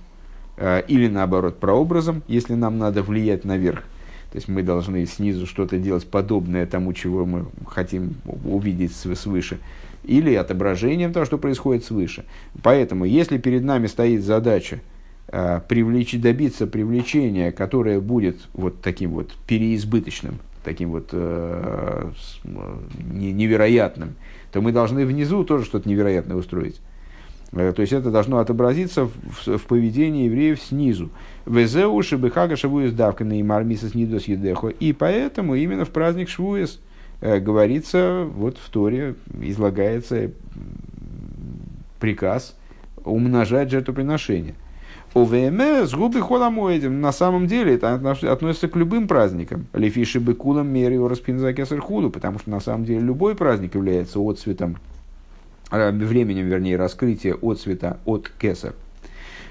или наоборот прообразом, если нам надо влиять наверх. То есть мы должны снизу что-то делать подобное тому, чего мы хотим увидеть свыше или отображением того, что происходит свыше. Поэтому, если перед нами стоит задача э, привлечь, добиться привлечения, которое будет вот таким вот переизбыточным, таким вот э, невероятным, то мы должны внизу тоже что-то невероятное устроить. Э, то есть это должно отобразиться в, в, поведении евреев снизу. Везеу шебехага шавуес давка на имармисас нидос едехо. И поэтому именно в праздник Швуес – Э, говорится, вот в Торе излагается приказ умножать жертвоприношение. ОВМ с губы холомоидем. На самом деле это относится к любым праздникам. Лефиши бекулам мере распинзакесар худу, потому что на самом деле любой праздник является отцветом, временем, вернее, раскрытия отцвета от кесар.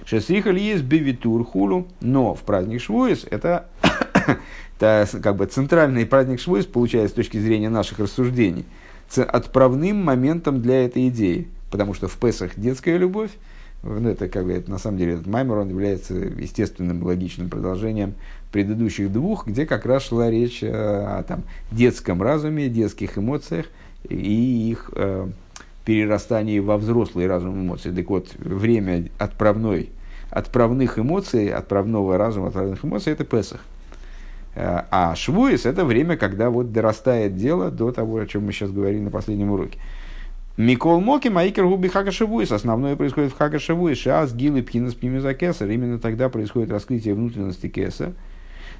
Шесриха ли есть бевитур хулу, но в праздник Швуис это [coughs] это как бы центральный праздник Швуис получается с точки зрения наших рассуждений отправным моментом для этой идеи. Потому что в Песах детская любовь, ну, это как бы это, на самом деле этот маймер, он является естественным логичным продолжением предыдущих двух, где как раз шла речь о, о там, детском разуме, детских эмоциях и их э, перерастании во взрослые разум эмоции. Так вот, время отправной, отправных эмоций, отправного разума, отправных эмоций – это Песах. Э, а швуис – это время, когда вот дорастает дело до того, о чем мы сейчас говорили на последнем уроке. Микол Моки, Маикер Губи Хага Шавуис. Основное происходит в Хага Шавуис. Шас, Гилы, Пхинас, Пнимиза Кесар. Именно тогда происходит раскрытие внутренности Кеса.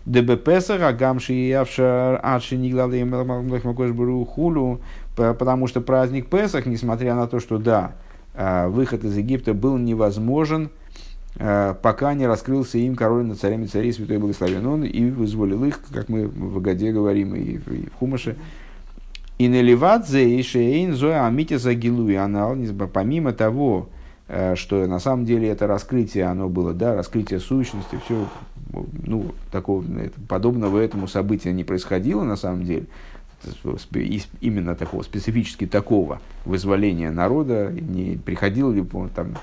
ДБ Песах, Агамши и Явшар, Адши, Ниглады, Хулу. Потому что праздник Песах, несмотря на то, что да, э, выход из Египта был невозможен, Э, пока не раскрылся им король над царями царей святой благословен он и вызволил их, как мы в Агаде говорим и в, Хумаше. И наливадзе и шейн зоя амити загилу и анал, помимо того, э, что на самом деле это раскрытие, оно было, да, раскрытие сущности, все, ну, такого, подобного этому события не происходило на самом деле, именно такого, специфически такого вызволения народа, не приходило ли там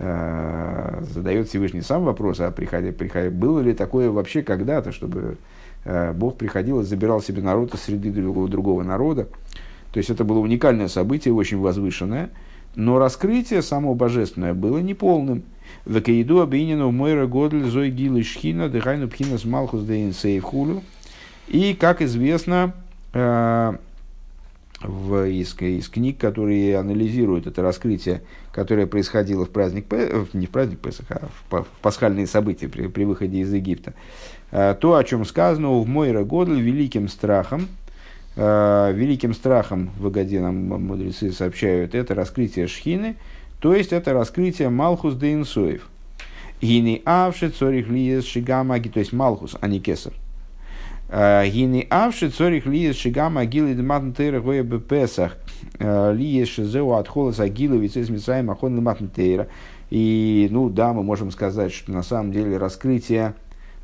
Э, задает Всевышний сам вопрос, а приходя, приходя, было ли такое вообще когда-то, чтобы э, Бог приходил и забирал себе народ из среды другого, другого народа. То есть это было уникальное событие, очень возвышенное, но раскрытие само божественное было неполным. Векаиду обинину мойра годль зой гилы шхина дыхайну пхинас малхус дейн сейфхулю. И, как известно, в, из, из книг, которые анализируют это раскрытие, которое происходило в праздник, э, не в праздник Песах, а в, пасхальные события при, при выходе из Египта. А, то, о чем сказано в Мойра Годль великим страхом, великим страхом в Агаде нам мудрецы сообщают, это раскрытие Шхины, то есть это раскрытие Малхус де Инсоев. Гини Авши Цорих Лиес Шигамаги, то есть Малхус, а не Кесар. Гини авши цорих лиес шигама гилы дематн тейра гоя бепесах. Лиес шизеу от холоса гилы вицес мисраем ахон дематн тейра. И, ну да, мы можем сказать, что на самом деле раскрытие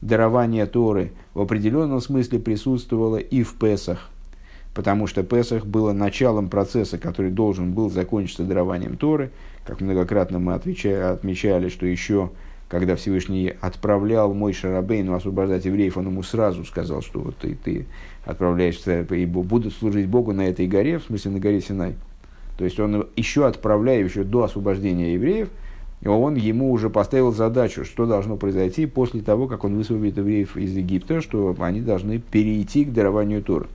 дарования Торы в определенном смысле присутствовало и в Песах, потому что Песах было началом процесса, который должен был закончиться дарованием Торы. Как многократно мы отвечали, отмечали, что еще когда Всевышний отправлял мой Шарабейну освобождать евреев, он ему сразу сказал, что вот ты, ты отправляешься и будут служить Богу на этой горе, в смысле на горе Синай. То есть он еще отправляя, еще до освобождения евреев, он ему уже поставил задачу, что должно произойти после того, как он высвободит евреев из Египта, что они должны перейти к дарованию Тора.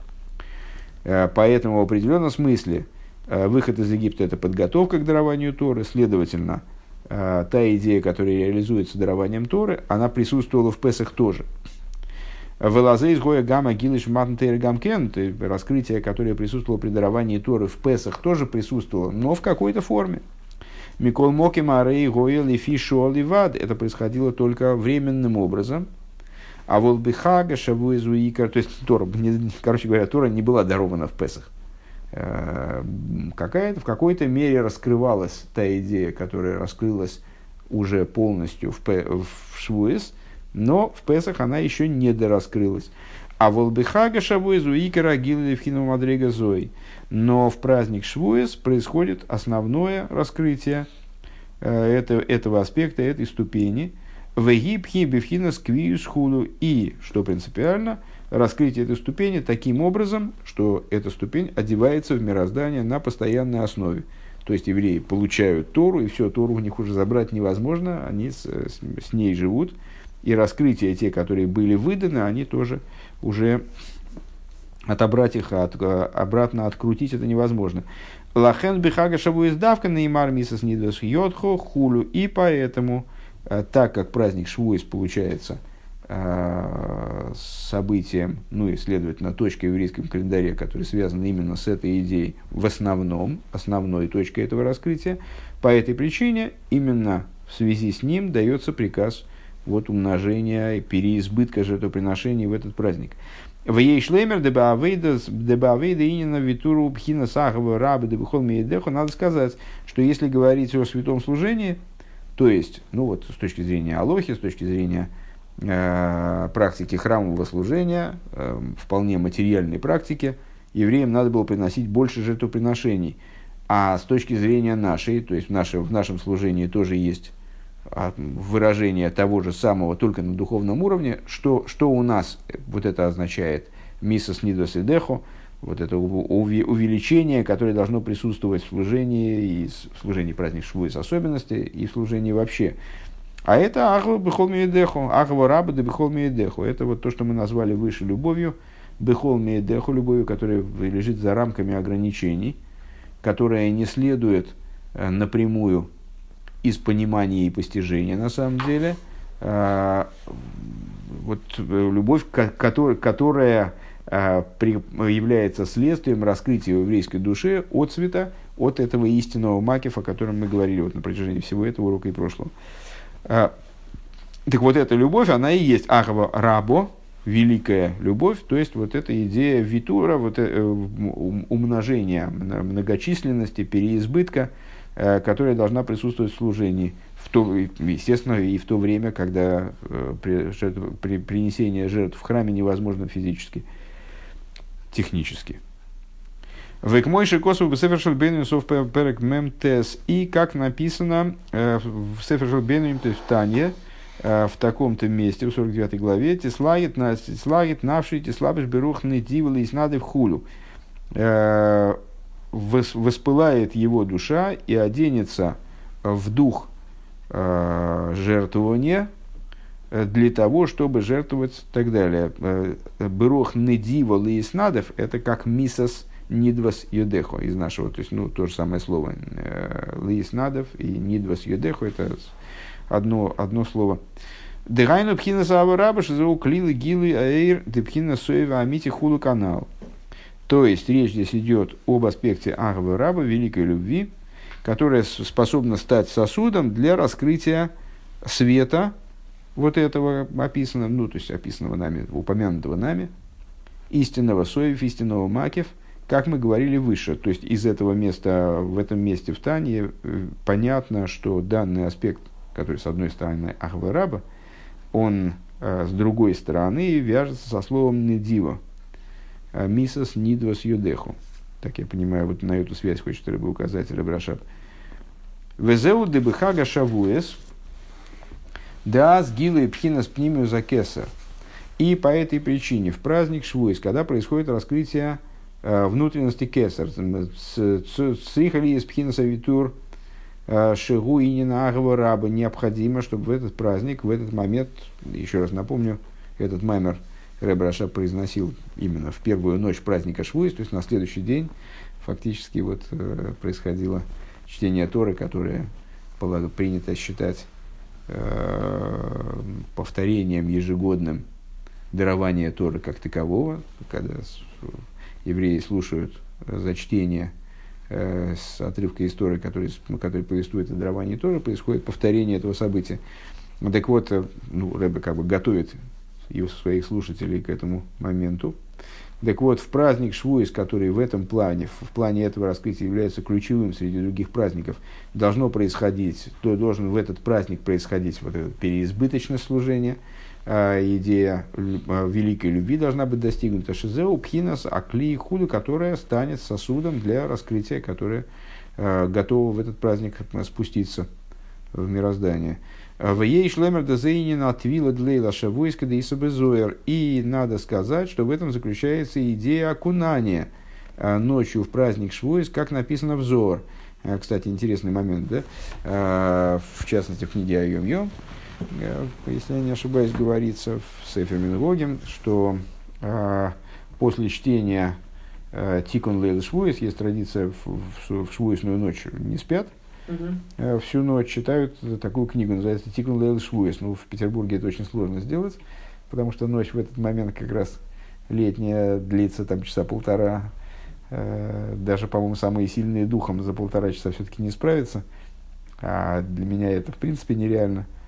Э, поэтому в определенном смысле э, выход из Египта – это подготовка к дарованию Торы, следовательно, та идея, которая реализуется дарованием Торы, она присутствовала в Песах тоже. Велазей гоя гамма гилиш матнтейр гамкен, раскрытие, которое присутствовало при даровании Торы в Песах, тоже присутствовало, но в какой-то форме. Микол Моки Марей Гоя Лифишу Оливад. Это происходило только временным образом. А Волбихага Шавуизуикар, то есть Тора, [laughs] короче говоря, Тора не была дарована в Песах. Э, какая-то, в какой-то мере раскрывалась та идея, которая раскрылась уже полностью в, Пе, в Швуэс, но в Песах она еще не дораскрылась. А волбихага шавуэзу икара гилевхину мадрега зой. Но в праздник Швуэс происходит основное раскрытие э, этого, этого аспекта, этой ступени. Вегипхи бифхина сквиюс худу. И, что принципиально, раскрытие этой ступени таким образом, что эта ступень одевается в мироздание на постоянной основе. То есть евреи получают Тору, и все, Тору у них уже забрать невозможно, они с, с, с ней живут. И раскрытия те, которые были выданы, они тоже уже отобрать их, от, обратно открутить это невозможно. Лахен бихага шаву издавка на имар мисас нидвас йодхо хулю. И поэтому, э, так как праздник Швуис получается – Э, событием, ну и, следовательно, точкой в еврейском календаре, которая связана именно с этой идеей в основном, основной точкой этого раскрытия. По этой причине именно в связи с ним дается приказ вот умножения и переизбытка жертвоприношений в этот праздник. В ей шлемер дебаавейда инина витуру пхина сахава рабы дебухол миедеху надо сказать, что если говорить о святом служении, то есть, ну вот с точки зрения Алохи, с точки зрения Э, практики храмового служения, э, вполне материальной практики, евреям надо было приносить больше жертвоприношений. А с точки зрения нашей, то есть в, наше, в нашем служении тоже есть а, выражение того же самого, только на духовном уровне, что, что у нас вот это означает мисос нидос и дехо, вот это увеличение, которое должно присутствовать в служении, и в служении праздник Швуис особенности, и в служении вообще. А это ахва бехол миедеху, ахва раба да бехол миедеху. Это вот то, что мы назвали выше любовью, бехол миедеху, любовью, которая лежит за рамками ограничений, которая не следует э, напрямую из понимания и постижения на самом деле. А, вот э, любовь, которая, которая является следствием раскрытия в еврейской душе от цвета, от этого истинного макефа, о котором мы говорили вот на протяжении всего этого урока и прошлого. А, так вот, эта любовь, она и есть Ахава Рабо, великая любовь, то есть вот эта идея витура, вот э, умножения многочисленности, переизбытка, э, которая должна присутствовать в служении, в то, естественно, и в то время, когда э, при, при принесение жертв в храме невозможно физически, технически. Век мой шикосу Сефершел Бенюсов перек мемтес. И как написано э, в Сефершел Бенюм в Тане, э, в таком-то месте, в 49 главе, «Тислагит навший тислабиш берух недивал и в хулю». Э, воспылает его душа и оденется в дух жертвования, для того, чтобы жертвовать и так далее. Берух недивал и снадов – это как мисас Нидвас Йодехо из нашего, то есть, ну, то же самое слово. Лиис Надов и Нидвас Йодехо это одно, одно слово. Дегайну пхина сава раба шизоу клилы гилы аэйр депхина соева амити хулу канал. То есть речь здесь идет об аспекте Агавы раба, великой любви, которая способна стать сосудом для раскрытия света вот этого описанного, ну, то есть описанного нами, упомянутого нами, истинного соев, истинного макев – как мы говорили выше, то есть из этого места, в этом месте в Тане э, понятно, что данный аспект, который с одной стороны Ахвараба, он э, с другой стороны вяжется со словом «недива», э, «мисас нидвас юдеху». Так я понимаю, вот на эту связь хочет рыба указать Рабрашаб. Везеу дебыхага шавуэс, да сгилы пхинас пнимию закеса. И по этой причине в праздник Швуэс, когда происходит раскрытие внутренности кесар. Цихали из пхинаса витур э, шигу и ненагова раба. Необходимо, чтобы в этот праздник, в этот момент, еще раз напомню, этот маймер Рэб Раша произносил именно в первую ночь праздника Швуис, то есть на следующий день фактически вот э, происходило чтение Торы, которое принято считать повторением ежегодным дарования Торы как такового, когда евреи слушают э, зачтение э, с отрывка истории, который, который повествует о даровании тоже, происходит повторение этого события. Так вот, э, ну, Рэбе как бы готовит его, своих слушателей к этому моменту. Так вот, в праздник Швуис, который в этом плане, в плане этого раскрытия является ключевым среди других праздников, должно происходить, то должен в этот праздник происходить вот это переизбыточное служение, идея а, великой любви должна быть достигнута Шизеу, Пхинас, Акли, Худу, которая станет сосудом для раскрытия, которое а, готово в этот праздник спуститься в мироздание. В ей шлемер дезейнин отвила длейла шавуиска да исабезуэр. И надо сказать, что в этом заключается идея окунания ночью в праздник Швуис, как написано в Зор. Кстати, интересный момент, да? В частности, в книге Айом Йом, если я не ошибаюсь, говорится в Сефер Минвогем, что после чтения Тикун Лейл Швуис, есть традиция в, в Швуисную ночь не спят – угу. всю ночь читают такую книгу, называется «Тикун Лейл Швуес». Ну, в Петербурге это очень сложно сделать, потому что ночь в этот момент как раз летняя длится там часа полтора. Э, даже, по-моему, самые сильные духом за полтора часа все-таки не справятся. А для меня это, в принципе, нереально. Э,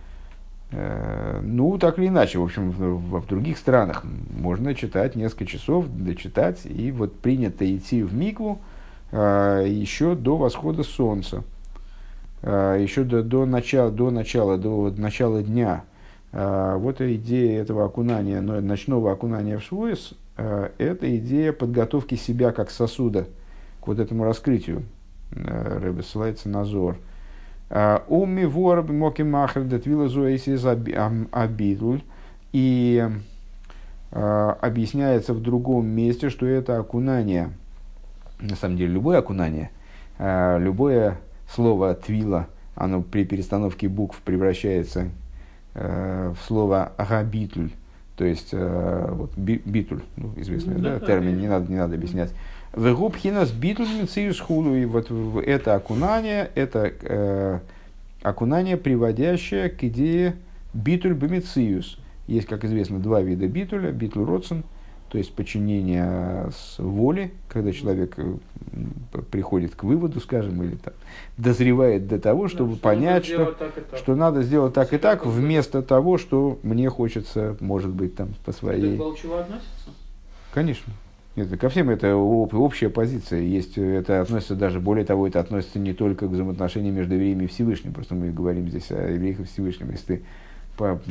ну, так или иначе, в общем, в, в других странах можно читать несколько часов, дочитать, и вот принято идти в Микву э, еще до восхода солнца. А, еще до, до, начала, до начала, до начала дня, а, вот идея этого окунания, ночного окунания в Швуэс, а, это идея подготовки себя как сосуда к вот этому раскрытию. Рэбе ссылается на Зор. Уми вор моки махер детвила зоэсис абидуль. И объясняется в другом месте, что это окунание, на самом деле любое окунание, любое слово «твила», оно при перестановке букв превращается э, в слово «агабитуль», то есть э, вот, би, битуль, ну, известный да, да, термин, не надо, не надо объяснять. Вегубхинас битуль мициюс хулу, и вот это окунание, это э, окунание, приводящее к идее битуль бемициюс. Есть, как известно, два вида битуля, битуль родсен – то есть подчинение с воли, когда человек э, приходит к выводу, скажем, или там, дозревает до того, чтобы да, понять, что, так что надо сделать так и так, вместо того, что мне хочется, может быть, там по своей... Это к относится? Конечно. Это, ко всем это общая позиция. Есть, это относится даже, более того, это относится не только к взаимоотношениям между евреями и Всевышним. Просто мы говорим здесь о евреях и Всевышнем. Если ты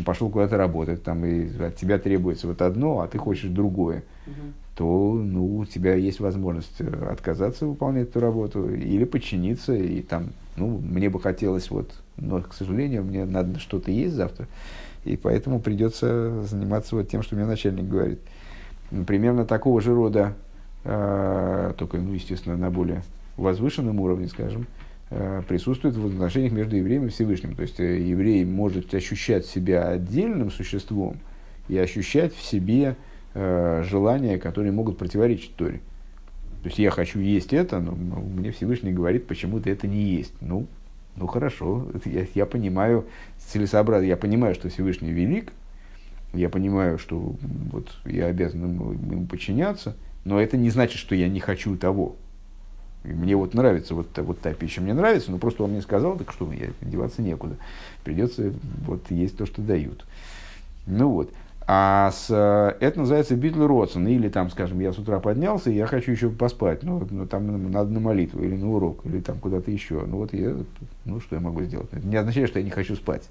пошел куда-то работать, там, и от тебя требуется вот одно, а ты хочешь другое, угу. то ну, у тебя есть возможность э, отказаться выполнять эту работу или подчиниться, и там, ну, мне бы хотелось вот, но, к сожалению, мне надо что-то есть завтра, и поэтому придется заниматься вот тем, что мне начальник говорит. Примерно такого же рода, э, только, ну, естественно, на более возвышенном уровне, скажем, Э, присутствует в отношениях между евреем и Всевышним. То есть э, еврей может ощущать себя отдельным существом и ощущать в себе желания, которые могут противоречить Торе. То есть я хочу есть это, но мне Всевышний говорит, почему-то это не есть. Ну, ну хорошо, я, я понимаю целесообразно, я понимаю, что Всевышний велик, я понимаю, что вот я обязан ему, ему подчиняться, но это не значит, что я не хочу того. И мне вот нравится вот, вот та пища, мне нравится, но просто он мне сказал, так что я деваться некуда. Придется вот есть то, что дают. Ну вот. А с, это называется битл родсон. Или там, скажем, я с утра поднялся, и я хочу еще поспать. Ну, ну там надо на молитву, или на урок, или там куда-то еще. Ну вот я, ну что я могу сделать? Это не означает, что я не хочу спать.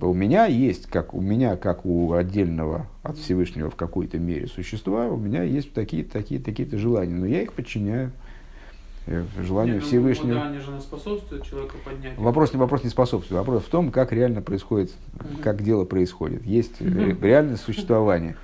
У меня есть, как у меня, как у отдельного от Всевышнего в какой-то мере существа, у меня есть такие-то такие, такие-то желания, но я их подчиняю. Э, желанию Нет, ну, Всевышнего. Да, они же не способствуют человеку поднять. Вопрос, вопрос не способствует. Вопрос в том, как реально происходит, угу. как дело происходит. Есть угу. реальное существование.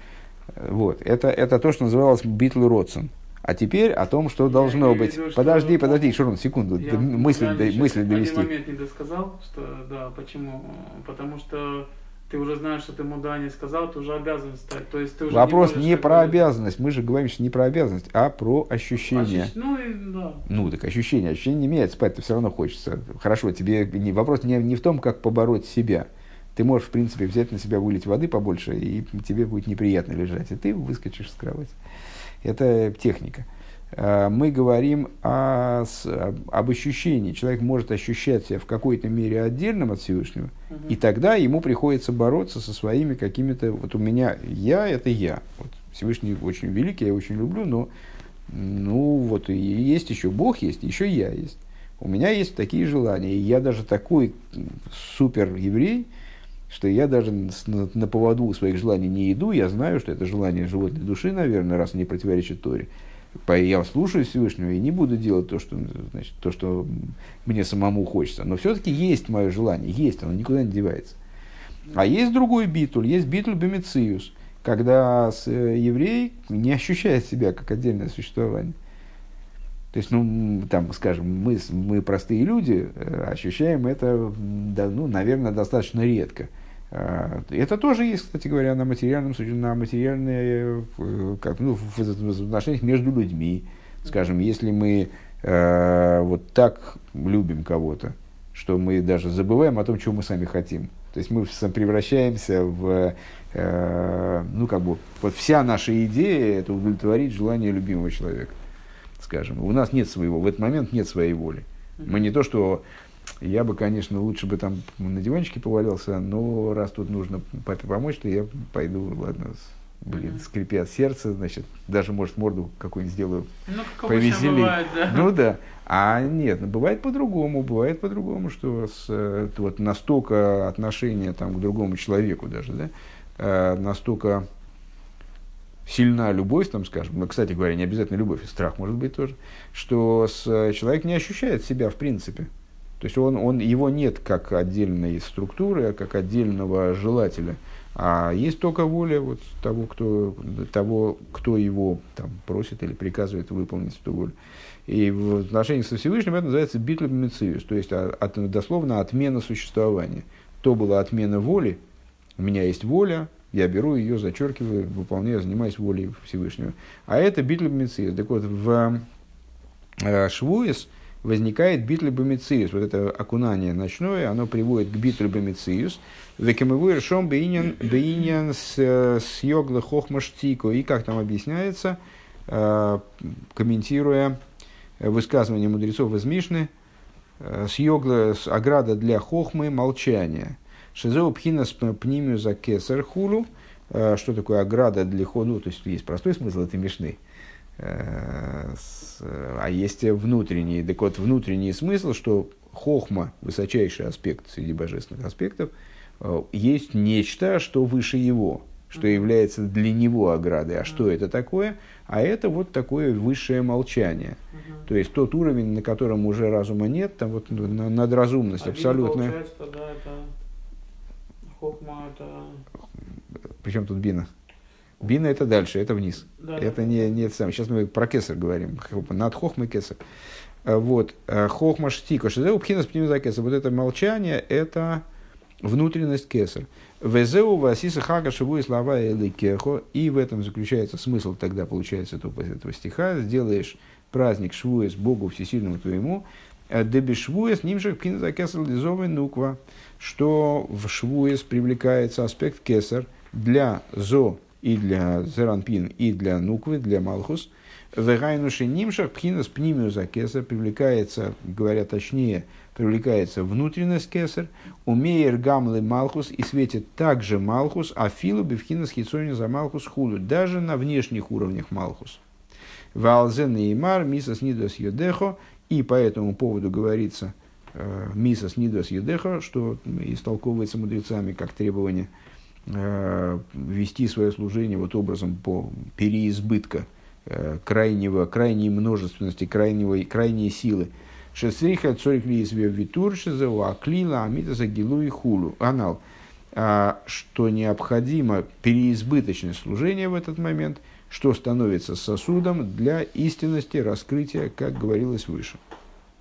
Вот. Это, это то, что называлось Битл Родсон. А теперь о том, что я должно быть. Виду, подожди, что... подожди, Шурон, секунду. Я мысль, мысль довести. Один момент не досказал, что да, почему? Потому что ты уже знаешь, что ты ему да не сказал, ты уже обязан стать. То есть ты уже Вопрос не, не про обязанность. Мы же говорим что не про обязанность, а про ощущение. Ощущ... Ну, и, да. ну, так ощущение. Ощущение не меняет, спать-то все равно хочется. Хорошо, тебе не, вопрос не, не в том, как побороть себя. Ты можешь, в принципе, взять на себя вылить воды побольше, и тебе будет неприятно лежать, и ты выскочишь с кровати. Это техника. Э, мы говорим о, об ощущении. Человек может ощущать себя в какой-то мере отдельным от Всевышнего, угу. и тогда ему приходится бороться со своими какими-то... Вот у меня я – это я. Вот Всевышний очень великий, я очень люблю, но ну вот и есть еще Бог есть, еще я есть. У меня есть такие желания, и я даже такой супер еврей, что я даже на, поводу своих желаний не иду, я знаю, что это желание животной души, наверное, раз не противоречит Торе. Я слушаю Всевышнего и не буду делать то, что, значит, то, что мне самому хочется. Но все-таки есть мое желание, есть, оно никуда не девается. А есть другой битуль, есть битуль бемициус, когда э, еврей не ощущает себя как отдельное существование. То есть, ну, там, скажем, мы, мы простые люди, э, ощущаем это, да, ну, наверное, достаточно редко. А, это тоже есть, кстати говоря, на материальном на материальные, э, как, ну, в отношениях между людьми. Скажем, если мы э, вот так любим кого-то, что мы даже забываем о том, чего мы сами хотим. То есть мы превращаемся в, э, ну как бы, вот вся наша идея это удовлетворить желание любимого человека скажем. У нас нет своего, в этот момент нет своей воли. Мы не то, что я бы, конечно, лучше бы там на диванчике повалялся, но раз тут нужно папе помочь, то я пойду, ладно, блин, скрипят сердце, значит, даже, может, морду какую-нибудь сделаю ну, повеселее. Бывает, да. Ну да. А нет, ну, бывает по-другому, бывает по-другому, что с, э, вот настолько отношение там, к другому человеку даже, да, э, настолько сильна любовь, там, скажем, ну, кстати говоря, не обязательно любовь, и страх может быть тоже, что с, э, человек не ощущает себя в принципе. То есть он, он, его нет как отдельной структуры, а как отдельного желателя, а есть только воля вот того, кто, того, кто его там, просит или приказывает выполнить эту волю. И в отношении со Всевышним это называется битва мециус, то есть а, от, дословно отмена существования. То была отмена воли, у меня есть воля, я беру ее, зачеркиваю, выполняю, занимаюсь волей Всевышнего. А это битля бомициус. Так вот, в э, Швуис возникает битля бомициус. Вот это окунание ночное, оно приводит к битле бомициус. Векемевуэр шом бейнян с йогла хохмаштико. И как там объясняется, э, комментируя высказывание мудрецов из Мишны, э, с йогла, с ограда для хохмы, молчания – Шизеу пхинас пнимию за кесар хулу. Э, что такое ограда для ходу? То есть есть простой смысл этой мешны. Э, а есть внутренний. Так вот, внутренний смысл, что хохма, высочайший аспект среди божественных аспектов, э, есть нечто, что выше его, что является для него оградой. А что это такое? А это вот такое высшее молчание. То есть тот уровень, на котором уже разума нет, там вот надразумность а абсолютная. Тогда это Хохма это... Причем тут бина? Бина это дальше, это вниз. Да, это да. не, не это самое. Сейчас мы про кесар говорим. Над хохмой кесар. А, вот. А, хохма штика. Шизеу пхинас за кесар. Вот это молчание, это внутренность кесар. Везеу васиса хага шиву и слова эликехо. И в этом заключается смысл тогда, получается, этого, этого стиха. Сделаешь праздник швуес Богу Всесильному твоему. Э, Дебишвуес нимших пхинас за кесар лизовый нуква что в Швуес привлекается аспект кесар для зо и для зеранпин, и для нуквы, для малхус. Вегайнуши нимшах пхинас пнимию за кесар привлекается, говоря точнее, привлекается внутренность кесар, умеер гамлы малхус и светит также малхус, а филу бифхинас хитсони за малхус худу, даже на внешних уровнях малхус. Валзен и мар мисас нидос йодехо, и по этому поводу говорится – мисас нидас едеха, что истолковывается мудрецами как требование э, вести свое служение вот образом по переизбытка э, крайнего, крайней множественности, крайнего, крайней силы. Шесриха цорих лиесве витуршиза уаклила амитаса гилу и хулу. Анал. А, что необходимо переизбыточное служение в этот момент, что становится сосудом для истинности раскрытия, как говорилось выше.